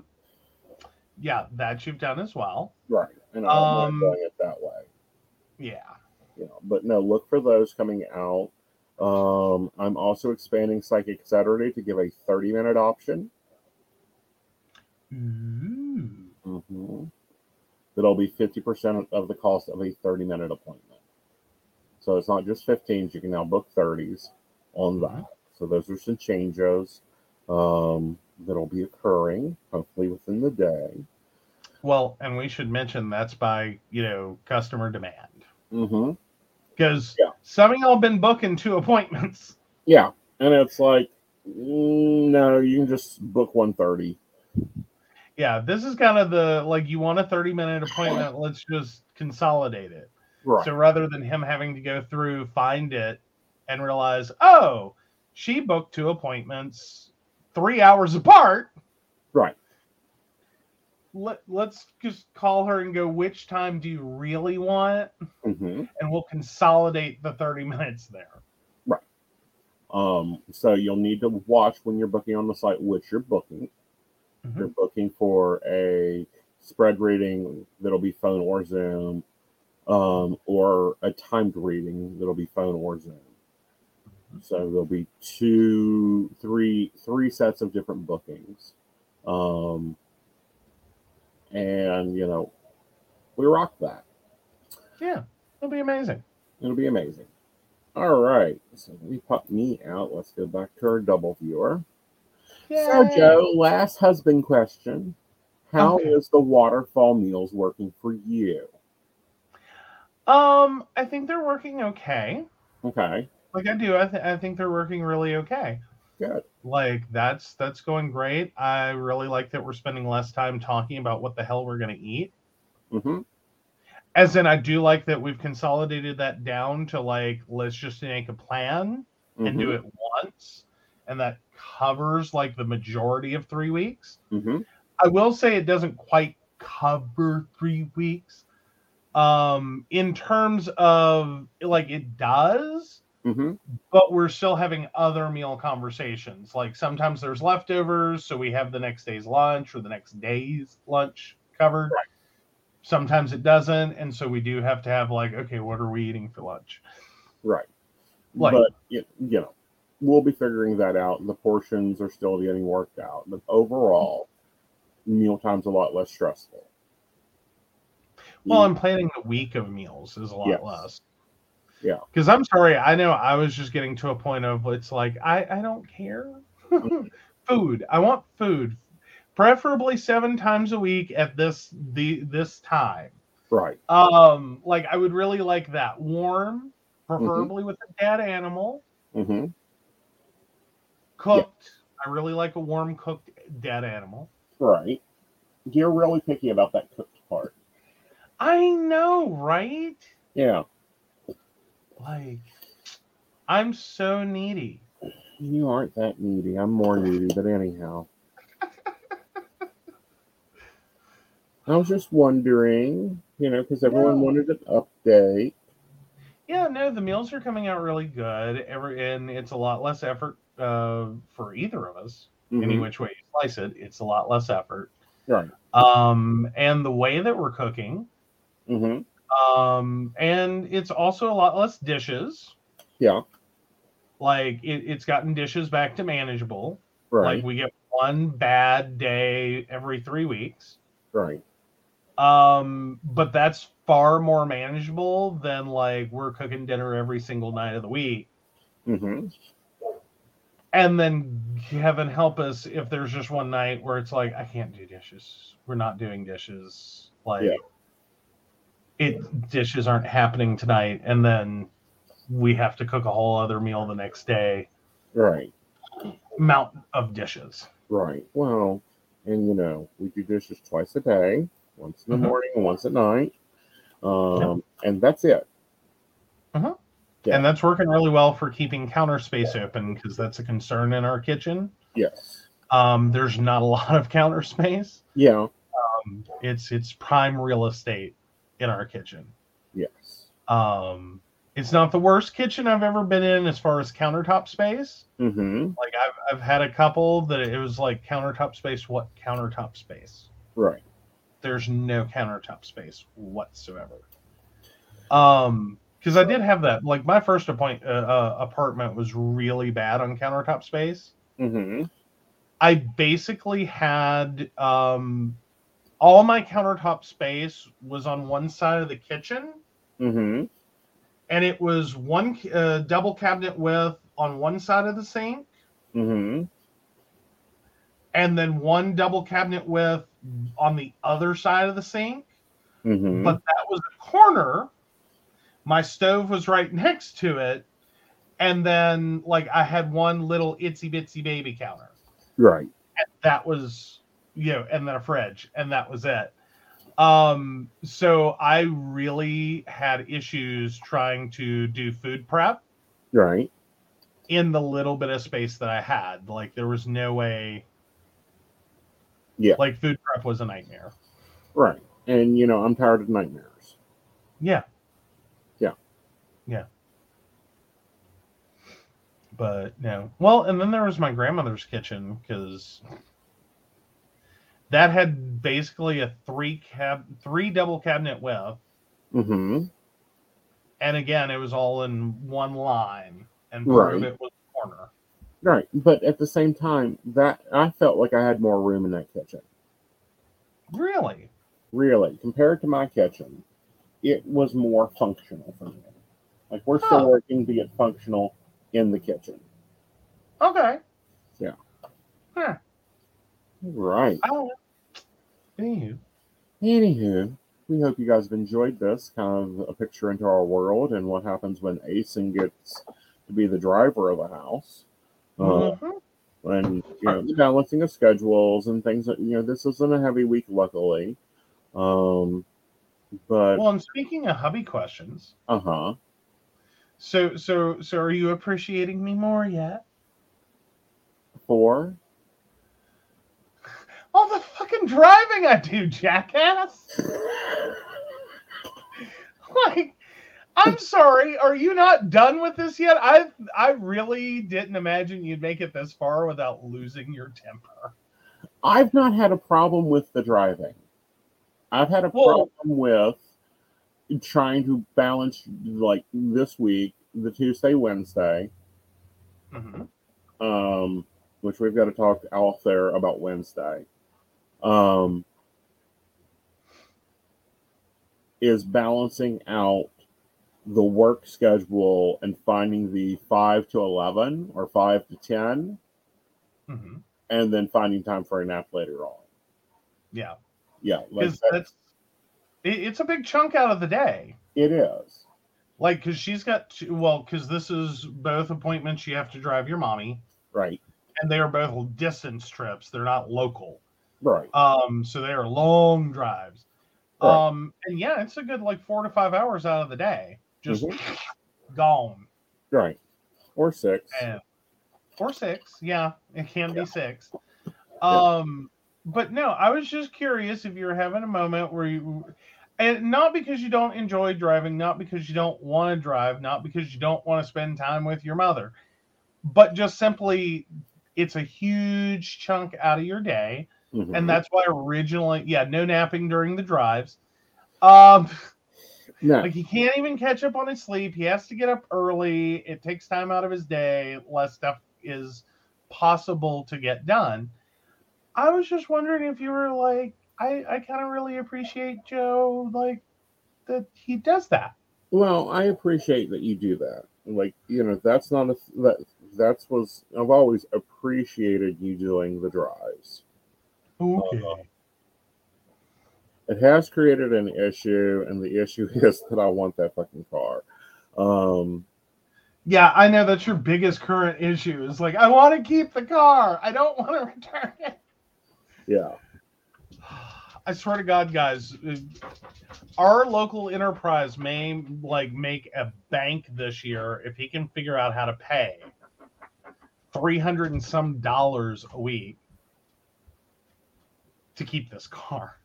Yeah, that you've done as well. Right. And I don't Um, doing it that way. Yeah. you know but no look for those coming out um i'm also expanding psychic saturday to give a 30 minute option Ooh. hmm that'll be 50% of the cost of a 30 minute appointment so it's not just 15s you can now book 30s on that so those are some changes um that'll be occurring hopefully within the day Well, and we should mention that's by, you know, customer demand. Mm-hmm. Because Yeah. some of y'all been booking two appointments. yeah and it's like mm, no you can just book 130 Yeah, this is kind of the like you want a 30 minute appointment, let's just consolidate it. right So rather than him having to go through, find it, and realize, oh, she booked two appointments three hours apart. right Let, let's just call her and go, which time do you really want? hmm And we'll consolidate the 30 minutes there. Right. Um, so you'll need to watch when you're booking on the site which you're booking. Mhm. You're booking for a spread reading that'll be phone or Zoom, um, or a timed reading that'll be phone or Zoom. So there'll be two, three, three sets of different bookings. Um, and you know, we rock that. Yeah, it'll be amazing. It'll be amazing. All right. So let me pop me out. Let's go back to our double viewer. So, Joe, last husband question. How is Okay. the waterfall meals working for you? Um, I think they're working okay. Okay, Like I do, I, th- I think they're working really okay. good. Like that's that's going great. I really like that we're spending less time talking about what the hell we're gonna eat. hmm As in, I do like that we've consolidated that down to like let's just make a plan and do it once, and that covers like the majority of three weeks. hmm I will say it doesn't quite cover three weeks. Um, in terms of like it does, hmm but we're still having other meal conversations. Like sometimes there's leftovers, so we have the next day's lunch or the next day's lunch covered. Right. Sometimes it doesn't, and so we do have to have like, okay, what are we eating for lunch? Right. Like- but you, you know, we'll be figuring that out. The portions are still getting worked out, but overall, mealtime's a lot less stressful. Well, I'm planning the week of meals is a lot Yes. less. Yeah. Because I'm sorry, I know I was just getting to a point of it's like I I don't care. *laughs* food. I want food, preferably seven times a week at this the this time. right. Um, like I would really like that warm, preferably with a dead animal, Mm-hmm. cooked. I really like a warm cooked dead animal. Right. You're really picky about that cooked part. I know, right? Yeah. Like, I'm so needy. You aren't that needy. I'm more needy, but anyhow. *laughs* I was just wondering, you know, because everyone No. wanted an update. Yeah, no, the meals are coming out really good. Every and it's a lot less effort uh, for either of us. Any Mhm. which way you slice it, it's a lot less effort. Right. Um, and the way that we're cooking, hmm um, and it's also a lot less dishes. Yeah. Like it, it's gotten dishes back to manageable. Right. Like we get one bad day every three weeks. right. Um, but that's far more manageable than like we're cooking dinner every single night of the week. Mm-hmm. And then heaven help us if there's just one night where it's like, I can't do dishes. We're not doing dishes. Like Yeah. It dishes aren't happening tonight, and then we have to cook a whole other meal the next day. Right. Mountain of dishes. Right. Well, and you know, we do dishes twice a day, once in the Mhm. morning and once at night. Um, and that's it. Yeah. And that's working really well for keeping counter space open because that's a concern in our kitchen. Yes. Um, there's not a lot of counter space. Yeah. Um, it's it's prime real estate in our kitchen. Yes. Um, it's not the worst kitchen I've ever been in as far as countertop space. Mm-hmm. Like I've I've had a couple that it was like countertop space. What countertop space? Right. There's no countertop space whatsoever. Um, because I did have that. Like my first appoint uh, uh, apartment was really bad on countertop space. Mm-hmm. I basically had um, all my countertop space was on one side of the kitchen, Mm-hmm. and it was one uh, double cabinet with on one side of the sink, Mm-hmm. and then one double cabinet with on the other side of the sink. Mm-hmm. But that was a corner. My stove was right next to it, and then like I had one little itsy bitsy baby counter. right. that was you know and then a fridge and that was it um so i really had issues trying to do food prep Right. in the little bit of space that i had like there was no way Yeah. like food prep was a nightmare Right. And you know, I'm tired of nightmares. yeah Yeah. yeah but no well and then there was my grandmother's kitchen because that had basically a three cab three double cabinet width Mm-hmm. and again it was all in one line and part of Right. it was corner Right. But at the same time, that I felt like I had more room in that kitchen. really Really, compared to my kitchen, it was more functional for me. Like we're Huh. still working to get functional in the kitchen. okay Yeah. huh. Right. I don't know. Anywho. Anywho, we hope you guys have enjoyed this kind of a picture into our world and what happens when Aeson gets to be the driver of a house. Uh, Mhm. when you know the balancing of schedules and things that you know this isn't a heavy week luckily um but well and speaking of hubby questions uh-huh so so so are you appreciating me more yet four all the fucking driving i do jackass. *laughs* Like i'm sorry are you not done with this yet? I i really didn't imagine you'd make it this far without losing your temper. I've not had a problem with the driving. I've had a Well- problem with trying to balance like this week the tuesday wednesday. Mhm. um which we've got to talk out there about wednesday um is balancing out the work schedule and finding the 5 to 11 or 5 to 10 Mhm. and then finding time for a nap later on. Yeah. Yeah like that, that's it's a big chunk out of the day. It is. Like because she's got two, well because this is both appointments you have to drive your mommy. Right. And they are both distance trips. They're not local right. Um so they are long drives. Right. um and yeah it's a good like four to five hours out of the day. Just Mhm. *sniffs* gone. Right. Or 6 and or six. Yeah it can Yeah. be six um but no i was just curious if you're having a moment where you and not because you don't enjoy driving not because you don't want to drive not because you don't want to spend time with your mother but just simply it's a huge chunk out of your day Mhm. and that's why originally yeah no napping during the drives. Um no, like he can't even catch up on his sleep. He has to get up early. It takes time out of his day. Less stuff is possible to get done. I was just wondering if you were like i i kind of really appreciate joe like that he does that. Well, I appreciate that you do that. Like, you know, that's not a that that's was I've always appreciated you doing the drives. Okay. It has created an issue, and the issue *laughs* is that I want that fucking car. Um, yeah i know that's your biggest current issue is like i want to keep the car i don't want to *laughs* return it. Yeah, I swear to God, guys, our local enterprise may like make a bank this year if he can figure out how to pay three hundred and some dollars a week to keep this car.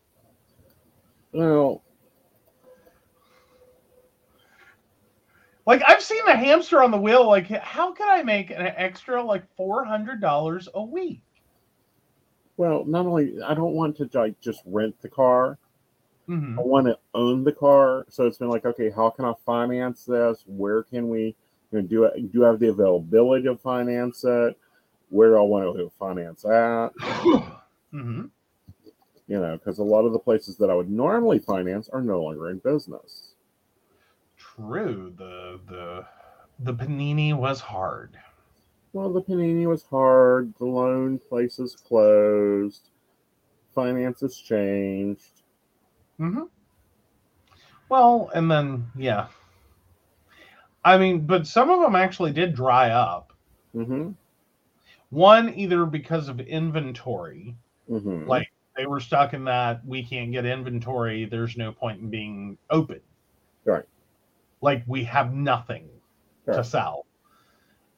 well, Like I've seen the hamster on the wheel. Like, how can I make an extra like four hundred dollars a week? well, not only I don't want to like just rent the car. Mhm. I want to own the car. So it's been like, okay, how can I finance this? Where can we you know, do it? Do I have the availability to finance it? Where do I want to finance at? *coughs* Mhm. You know, because a lot of the places that I would normally finance are no longer in business. True. The the the panini was hard. Well, the panini was hard. The loan places closed. Finances changed. hmm Well, and then yeah, I mean, but some of them actually did dry up. Mm-hmm. One either because of inventory, Mm-hmm. like they were stuck in that we can't get inventory. There's no point in being open. Right. Like we have nothing to sell.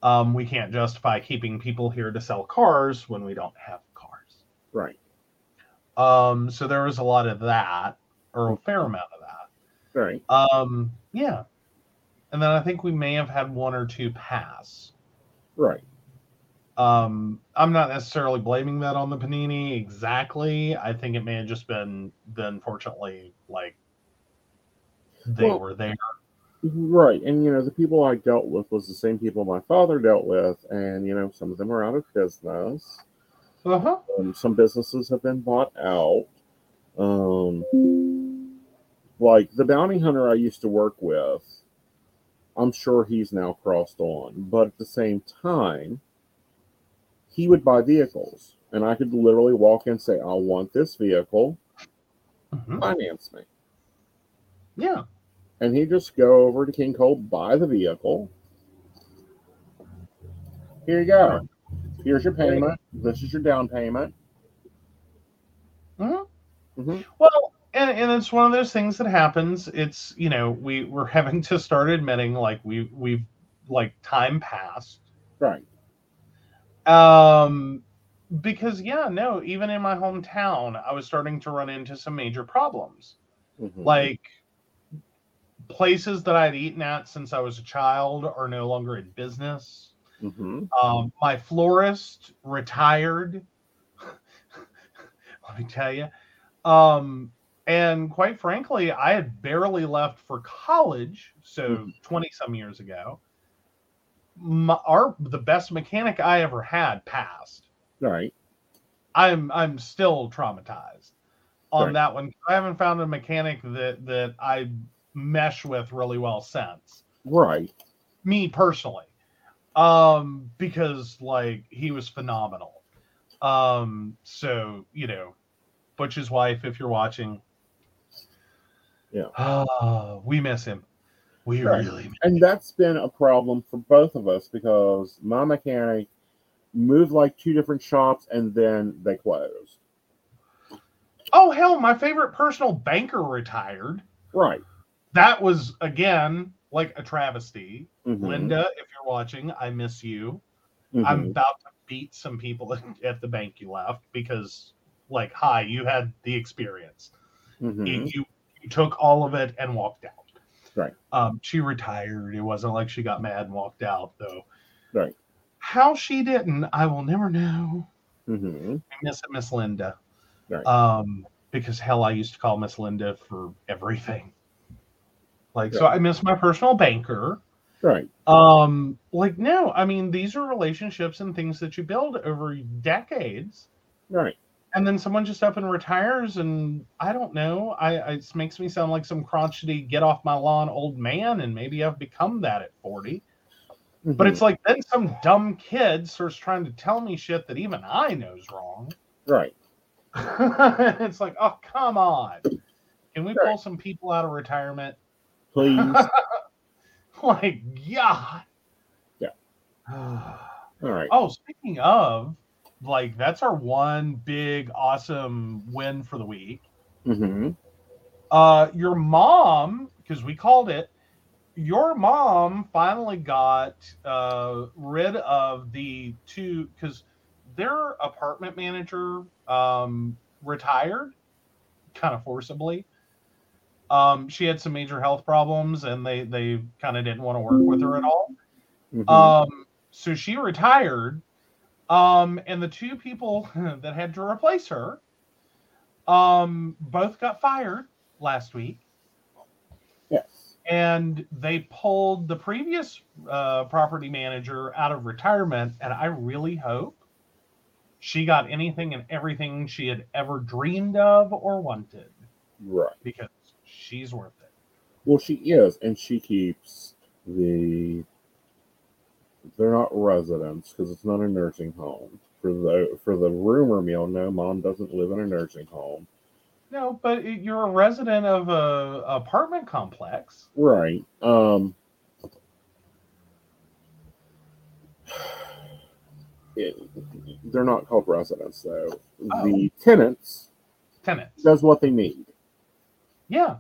Um, we can't justify keeping people here to sell cars when we don't have cars. right. Um, so there was a lot of that, or a fair amount of that. Right. Um, yeah. And then I think we may have had one or two pass. Right. Um, I'm not necessarily blaming that on the Panini exactly. I think it may have just been the unfortunately like they Well- were there. Right. And you know, the people I dealt with was the same people my father dealt with, and you know, some of them are out of business. Uh-huh. Um, some businesses have been bought out. Um, like the bounty hunter I used to work with, I'm sure he's now crossed on. But at the same time, he would buy vehicles, and I could literally walk in and say, "I want this vehicle, Mhm. finance me," Yeah. and he'd just go over to King Cole, buy the vehicle. Here you go. Here's your payment. This is your down payment. Mhm. Mhm. Well, and, and it's one of those things that happens. It's you know we we're *laughs* having to start admitting like we we've like time passed. Right. Um, because yeah, no, even in my hometown, I was starting to run into some major problems. Mhm. Like places that I'd eaten at since I was a child are no longer in business. Mhm. Um, my florist retired. *laughs* Let me tell you. Um, and quite frankly, I had barely left for college, so 20 some years ago. My, our the best mechanic I ever had passed. Right. I'm I'm still traumatized on Right. that one. I haven't found a mechanic that that I mesh with really well since Right. me personally um because like he was phenomenal um so you know butch's wife if you're watching Yeah. uh, *sighs* we miss him we Right. really miss And that's been a problem for both of us because my mechanic moved like two different shops and then they closed. oh hell my favorite personal banker retired Right. that was again like a travesty Mhm. linda if you're watching i miss you Mhm. i'm about to beat some people *laughs* at the bank you left because like hi you had the experience Mhm. you, you you took all of it and walked out. Right. Um, she retired. It wasn't like she got mad and walked out though. Right. How she didn't, I will never know. Mm-hmm. I miss Miss Linda. Right. Um, because hell, I used to call Miss Linda for everything. Like, so I miss my personal banker. Right. Um, like, no, I mean, these are relationships and things that you build over decades. Right. And then someone just up and retires, and I don't know. I, it makes me sound like some crotchety get off my lawn old man, and maybe I've become that at 40. But Mhm. it's like then some dumb kid starts trying to tell me shit that even I know's wrong. right. *laughs* it's like, oh come on. Can we pull some people out of retirement? Please. *laughs* like, yeah. Yeah. *sighs* All right. oh, speaking of, like, that's our one big awesome win for the week. Mm-hmm. Uh, your mom, because we called it, your mom finally got uh, rid of the two because their apartment manager um, retired kind of forcibly. Um, she had some major health problems, and they they kind of didn't want to work with her at all. Mhm. Um, so she retired. Um, and the two people *laughs* that had to replace her, um, both got fired last week, yes. and they pulled the previous uh, property manager out of retirement. And I really hope she got anything and everything she had ever dreamed of or wanted Right. because she's worth it. Well, she is, and she keeps the. They're not residents because it's not a nursing home. For the for the rumor mill, no, mom doesn't live in a nursing home. No, but you're a resident of a apartment complex. Right. Um. it- they're not called residents though. Oh. The tenants Tenants. does what they need. Yeah.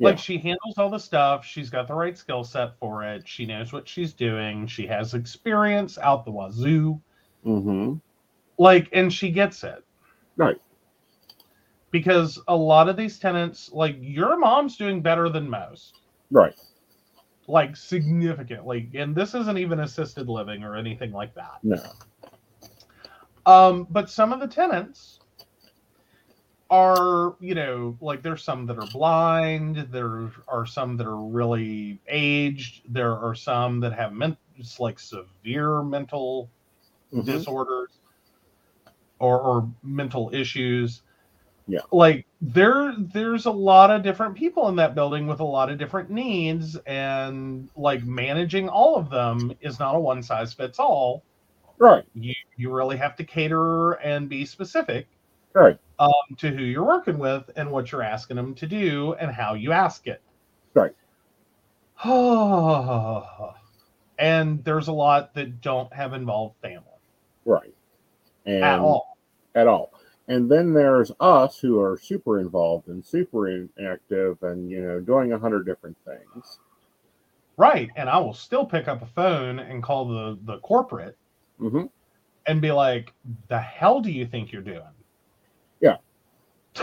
Yeah. Like she handles all the stuff. She's got the right skill set for it. She knows what she's doing. She has experience out the wazoo. Mm-hmm. Like, and she gets it. Right. Because a lot of these tenants, like your mom's doing better than most. Right. Like significantly. And this isn't even assisted living or anything like that. No. Um, but some of the tenants are, you know, like there's some that are blind, there are some that are really aged, there are some that have men- just like severe mental Mhm. disorders or, or mental issues. Yeah. Like there there's a lot of different people in that building with a lot of different needs and like managing all of them is not a one size fits all Right. you you really have to cater and be specific Right. Um, to who you're working with and what you're asking them to do and how you ask it. Right. *sighs* and there's a lot that don't have involved family Right. And at all. at all. And then there's us who are super involved and super active and you know doing a hundred different things. Right. And I will still pick up a phone and call the the corporate hmm and be like, "The hell do you think you're doing?" *laughs*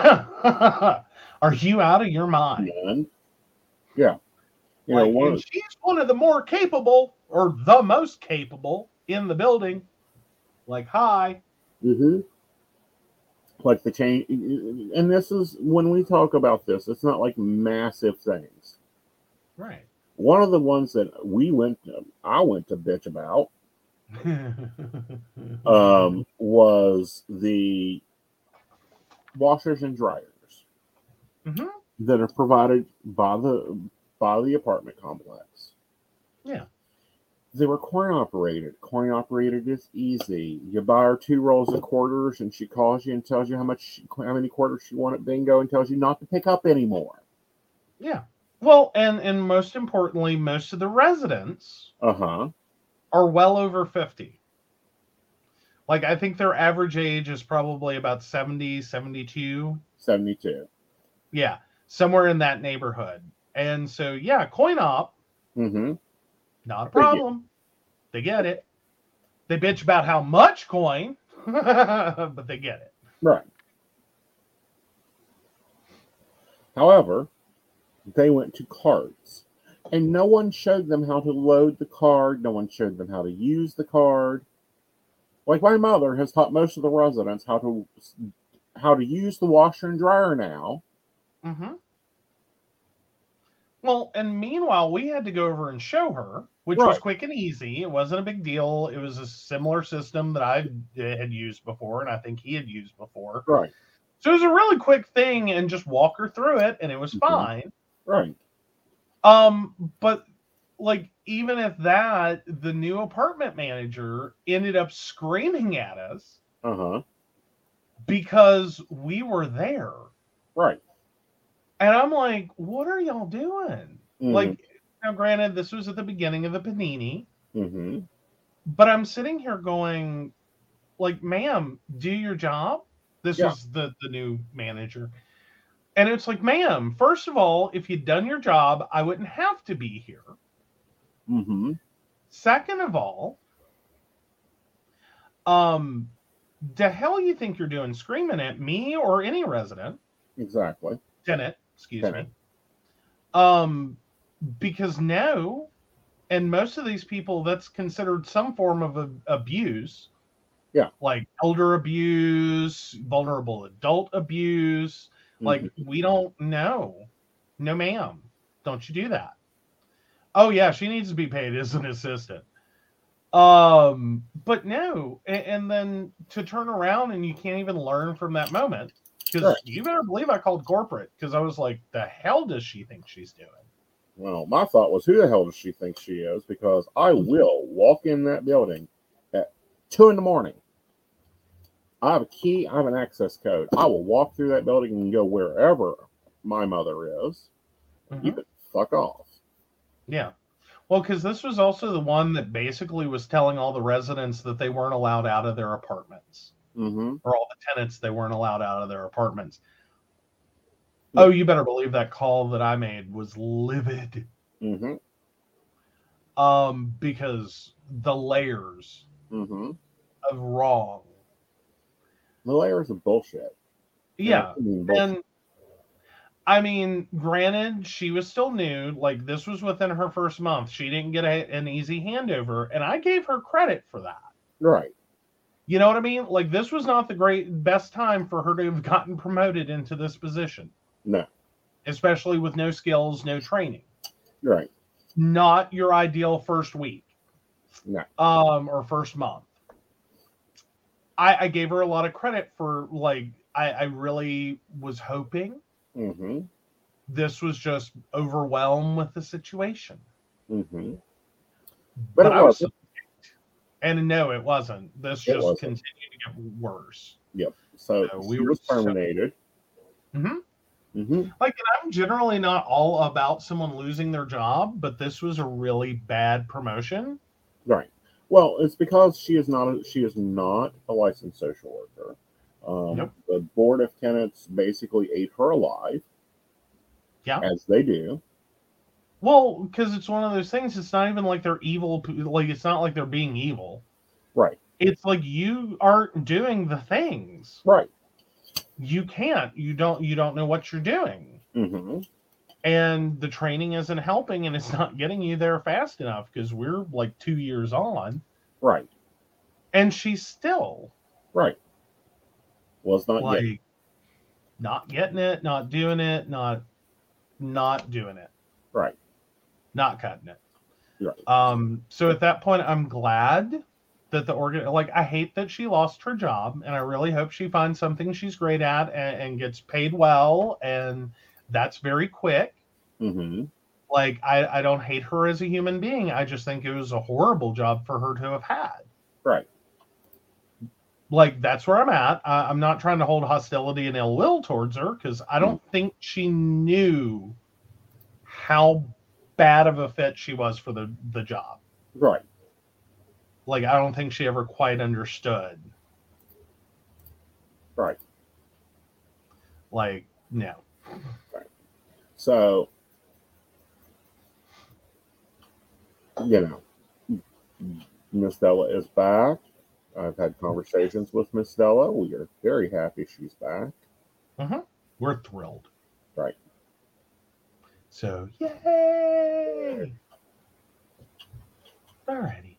Are you out of your mind? And yeah, you know one. Of, she's one of the more capable or the most capable in the building. Like, hi. Mm-hmm. Like the change, and this is when we talk about this. It's not like massive things. Right. One of the ones that we went, to, I went to bitch about, *laughs* um, was the washers and dryers Mhm. that are provided by the by the apartment complex. Yeah. They were coin operated. Coin operated is easy. You buy her two rolls of quarters, and she calls you and tells you how much, how many quarters she want at bingo, and tells you not to pick up anymore. yeah. Well, and and most importantly, most of the residents Uh huh. are well over 50. Like I think their average age is probably about 70, 72. Seventy-two. Yeah, somewhere in that neighborhood. And so yeah, coin op, Mm-hmm. not a They get- problem. They get it. They bitch about how much coin, *laughs* but they get it. Right. However, they went to cards. and no one showed them how to load the card. No one showed them how to use the card. Like my mother has taught most of the residents how to how to use the washer and dryer now. Mm-hmm. Well, and meanwhile, we had to go over and show her, which was quick and easy. It wasn't a big deal. It was a similar system that I had used before, and I think he had used before. Right, So it was a really quick thing, and just walk her through it, and it was Mhm. fine. right, Um, but like even at that, the new apartment manager ended up screaming at us uh huh, because we were there. right. And I'm like, what are y'all doing? Mhm, Like, now granted, this was at the beginning of the panini, mhm, but I'm sitting here going, like, ma'am, do your job. This Yeah. is the the new manager. And it's like, ma'am, first of all, if you'd done your job, I wouldn't have to be here. Mhm, Second of all, um, the hell you think you're doing screaming at me or any resident, exactly. tenant, excuse Tenant. me. Um, because no, and most of these people, that's considered some form of a, abuse. Yeah. Like elder abuse, vulnerable adult abuse. Like Mhm, we don't know. No, ma'am. Don't you do that. Oh yeah, she needs to be paid as an assistant. Um, but no, and, and then to turn around and you can't even learn from that moment because Right. you better believe I called corporate because I was like, the hell does she think she's doing? Well, my thought was, who the hell does she think she is? Because I will walk in that building at two in the morning. I have a key, I have an access code. I will walk through that building and go wherever my mother is. You can fuck off. Yeah. Well, because this was also the one that basically was telling all the residents that they weren't allowed out of their apartments. Mm-hmm. or all the tenants they weren't allowed out of their apartments. Oh, you better believe that call that I made was livid. Mm-hmm. Um, because the layers Mm-hmm. of wrong. The layers of bullshit. Yeah. I mean, bullshit. And I mean, granted, she was still new. Like this was within her first month. She didn't get a, an easy handover, and I gave her credit for that. right. You know what I mean? Like this was not the great best time for her to have gotten promoted into this position, No. especially with no skills, no training. Right. not your ideal first week No. um or first month i i gave her a lot of credit for like i i really was hoping Mm-hmm. this was just overwhelmed with the situation Mm-hmm. But it I was and no it wasn't this It just wasn't. continued to get worse Yep. So No, we were was so- terminated. Mhm. Mm-hmm. like and i'm generally not all about someone losing their job but this was a really bad promotion Right. Well, it's because she is not a, she is not a licensed social worker. Um, Nope. The board of tenants basically ate her alive. Yeah. As they do. well because it's one of those things it's not even like they're evil like it's not like they're being evil Right. it's like you aren't doing the things Right. you can't you don't you don't know what you're doing Mm-hmm. and the training isn't helping and it's not getting you there fast enough because we're like two years on Right. and she's still Right. Was not like yet. not getting it not doing it not not doing it Right. not cutting it Right. Um, so at that point, I'm glad that the organ, like, I hate that she lost her job, and I really hope she finds something she's great at and, and gets paid well, and that's very quick. Mm-hmm. Like, I, I don't hate her as a human being. I just think it was a horrible job for her to have had. Right. Like, that's where I'm at. I'm not trying to hold hostility and ill will towards her because I don't hmm. think she knew how bad of a fit she was for the, the job. Right. like I don't think she ever quite understood. Right. Like no. Right. So, you know, Miss Della is back. I've had conversations with Miss Della. We are very happy she's back. Uh huh. We're thrilled. Right. So yay! Alrighty.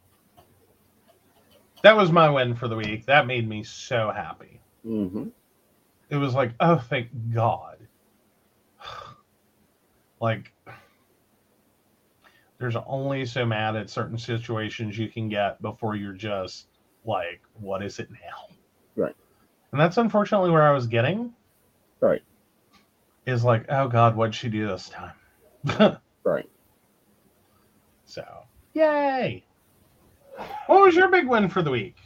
That was my win for the week. That made me so happy. Mm-hmm. It was like, oh, thank God. *sighs* like, there's only so mad at certain situations you can get before you're just like, what is it now? Right. And that's unfortunately where I was getting. Right. Is like, oh God, what'd she do this time? *laughs* Right. So, yay. What was your big win for the week?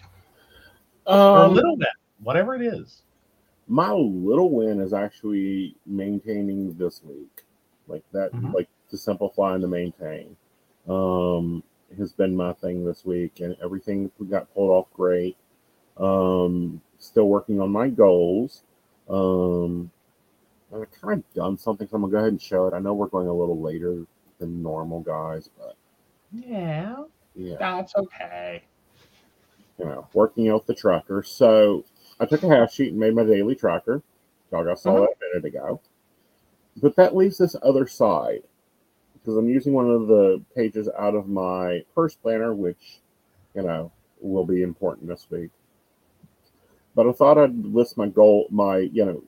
or Um, little bit, whatever it is. my little win is actually maintaining this week like that Mhm. like to simplify and to maintain um has been my thing this week and everything got pulled off great um still working on my goals um i've kind of done something so i'm gonna go ahead and show it i know we're going a little later than normal guys but Yeah, yeah that's okay. you know, working out the tracker. So I took a half sheet and made my daily tracker. Y'all got saw Uh-huh. that a minute ago. But that leaves this other side because I'm using one of the pages out of my purse planner, which, you know, will be important this week. But I thought I'd list my goal, my, you know,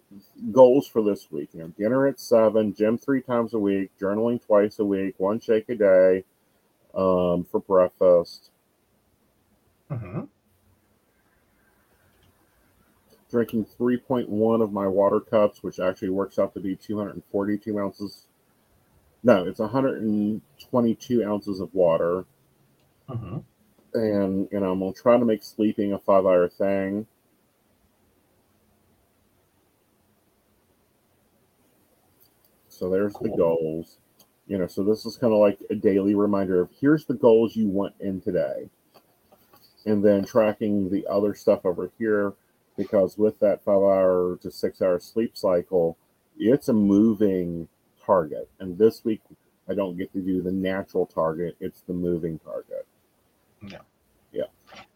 goals for this week. You know, dinner at seven, gym three times a week, journaling twice a week, one shake a day um, for breakfast. hmm drinking 3.1 of my water cups, which actually works out to be 242 ounces. No, it's 122 ounces of water. hmm And, you know, I'm going to try to make sleeping a five hour thing. So there's the goals. You know, so this is kind of like a daily reminder of here's the goals you want in today. And then tracking the other stuff over here because with that five hour to six hour sleep cycle, it's a moving target. And this week, I don't get to do the natural target, it's the moving target. Yeah. Yeah.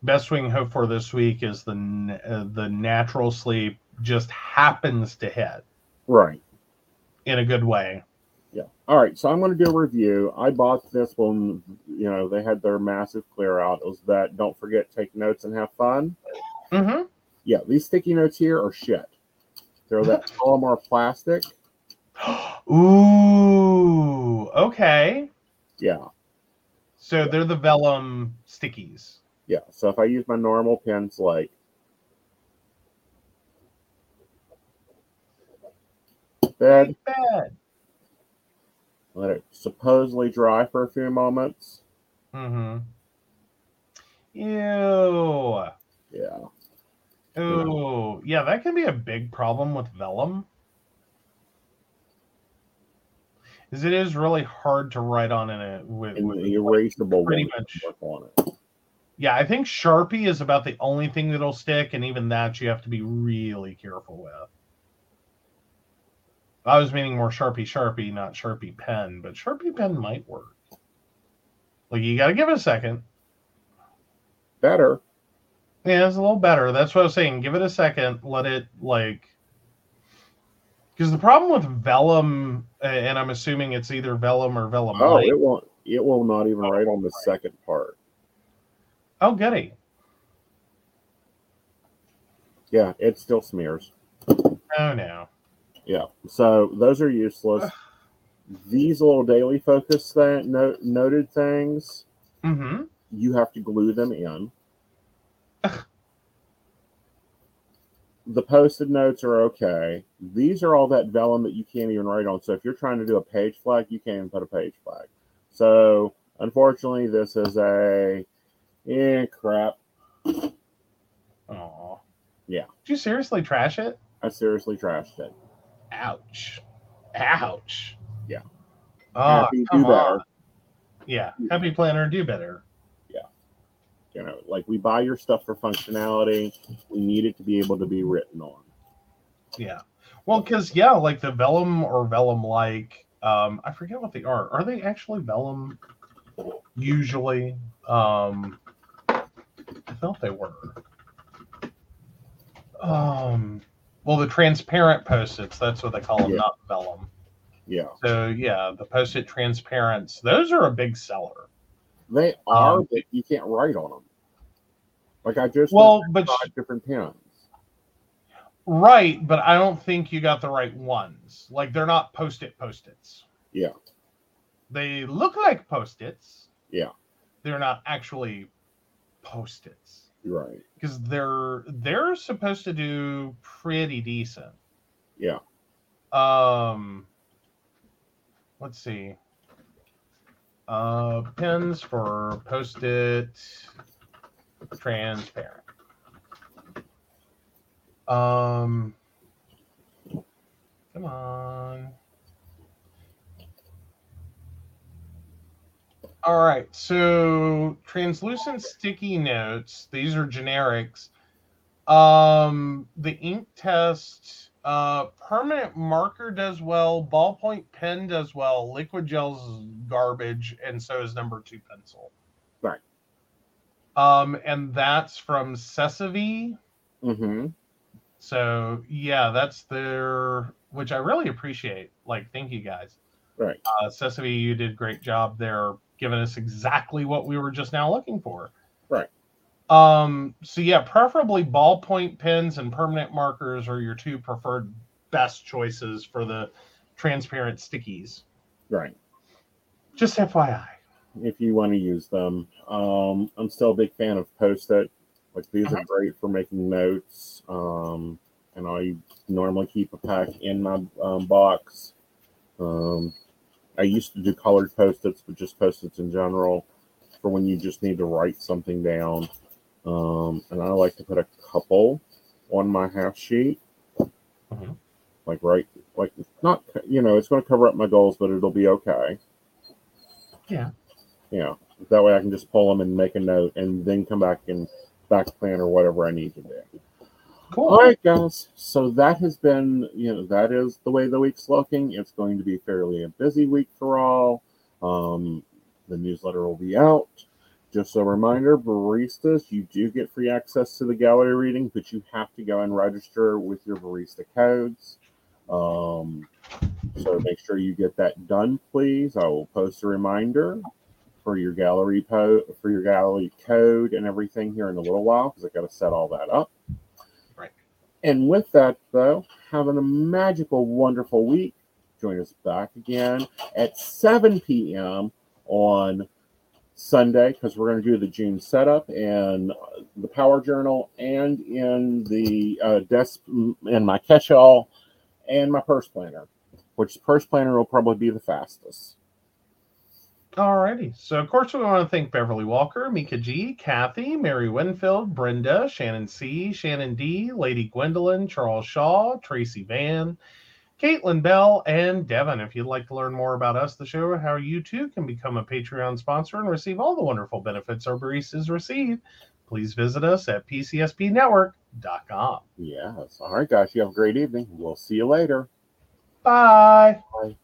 Best we can hope for this week is the uh, the natural sleep just happens to hit Right. in a good way. Yeah. All right. So I'm going to do a review. I bought this one. you know, they had their massive clear out. It was that don't forget, take notes and have fun. Mm-hmm. Yeah. These sticky notes here are shit. They're that polymer plastic. *gasps* Ooh, okay. Yeah. So they're the vellum stickies. Yeah. So if I use my normal pens, like, bed, Bad. let it supposedly dry for a few moments. Mm-hmm. Ew. Yeah. Ooh, yeah, that can be a big problem with vellum. Is it is really hard to write on in it uh, with, And with erasable pretty much. work on it. Yeah, I think Sharpie is about the only thing that'll stick, and even that you have to be really careful with. I was meaning more Sharpie Sharpie, not Sharpie pen, but Sharpie pen might work. Like you got to give it a second. Better. Yeah, it's a little better. That's what I was saying. Give it a second. Let it like. Because the problem with vellum, uh, and I'm assuming it's either vellum or vellum. Oh, it won't. It will not even write on the second part. oh, goody. Yeah, it still smears. Oh no. Yeah. So those are useless. These little daily focus that no, noted things, Mm-hmm. you have to glue them in. The posted notes are okay. These are all that vellum that you can't even write on. So if you're trying to do a page flag, you can't even put a page flag. So unfortunately, this is a eh, crap. Oh. Yeah. Did you seriously trash it? I seriously trashed it. Ouch. Ouch. Yeah. Oh, Happy, come better. on. Yeah. Happy planner, do better. You know, like we buy your stuff for functionality. We need it to be able to be written on. Yeah. Well, because yeah, like the vellum or vellum like, um, I forget what they are. Are they actually vellum? Usually, um, I thought they were. Um, well, the transparent post-its. That's what they call them, Yeah. not vellum. Yeah, So yeah, the post-it transparents, those are a big seller. they are, Um, but you can't write on them. Like I just Well, but five different pens. right, but I don't think you got the right ones. Like they're not post-it post-its. Yeah. They look like post-its. Yeah. They're not actually post-its. Right. because they're they're supposed to do pretty decent. Yeah. Um let's see. Uh pens for post-it transparent. Um come on. All right, so translucent sticky notes. These are generics. Um, the ink test, uh, permanent marker does well. Ballpoint pen does well. Liquid gel's garbage, and so is number two pencil. Right. Um, and that's from Sesavi. Mm-hmm. So yeah, that's their, which I really appreciate. Like, thank you guys. Right. Uh, Sesavi, you did a great job there, giving us exactly what we were just now looking for. Right. Um. So yeah, preferably ballpoint pens and permanent markers are your two preferred best choices for the transparent stickies. Right. Just FYI. If you want to use them, um, I'm still a big fan of Post-it. Like these Uh-huh. are great for making notes. Um, and I normally keep a pack in my um, box. Um, I used to do colored post-its, but just post-its in general for when you just need to write something down. Um, and I like to put a couple on my half sheet, Mhm. like right, like not you know it's going to cover up my goals, but it'll be okay. Yeah. Yeah. That way I can just pull them and make a note, and then come back and back plan or whatever I need to do. Cool. All right, guys. So that has been, you know, that is the way the week's looking. It's going to be fairly a busy week for all. Um, the newsletter will be out. Just a reminder, baristas, you do get free access to the gallery reading, but you have to go and register with your barista codes. Um, so make sure you get that done, please. I will post a reminder for your gallery po- for your gallery code and everything here in a little while because I got to set all that up. Right. And with that, though, having a magical, wonderful week. Join us back again at 7 p.m. on Sunday because we're going to do the June setup and the Power Journal and in the uh, desk and my catch-all and my purse planner, which purse planner will probably be the fastest. Alrighty. So, of course, we want to thank Beverly Walker, Mika G, Kathy, Mary Winfield, Brenda, Shannon C, Shannon D, Lady Gwendolyn, Charles Shaw, Tracy Van, Caitlin Bell, and Devin. If you'd like to learn more about us, the show, how you too can become a Patreon sponsor and receive all the wonderful benefits our baristas receive, please visit us at pcspnetwork.com. Yes. All right, guys. You have a great evening. We'll see you later. Bye. Bye.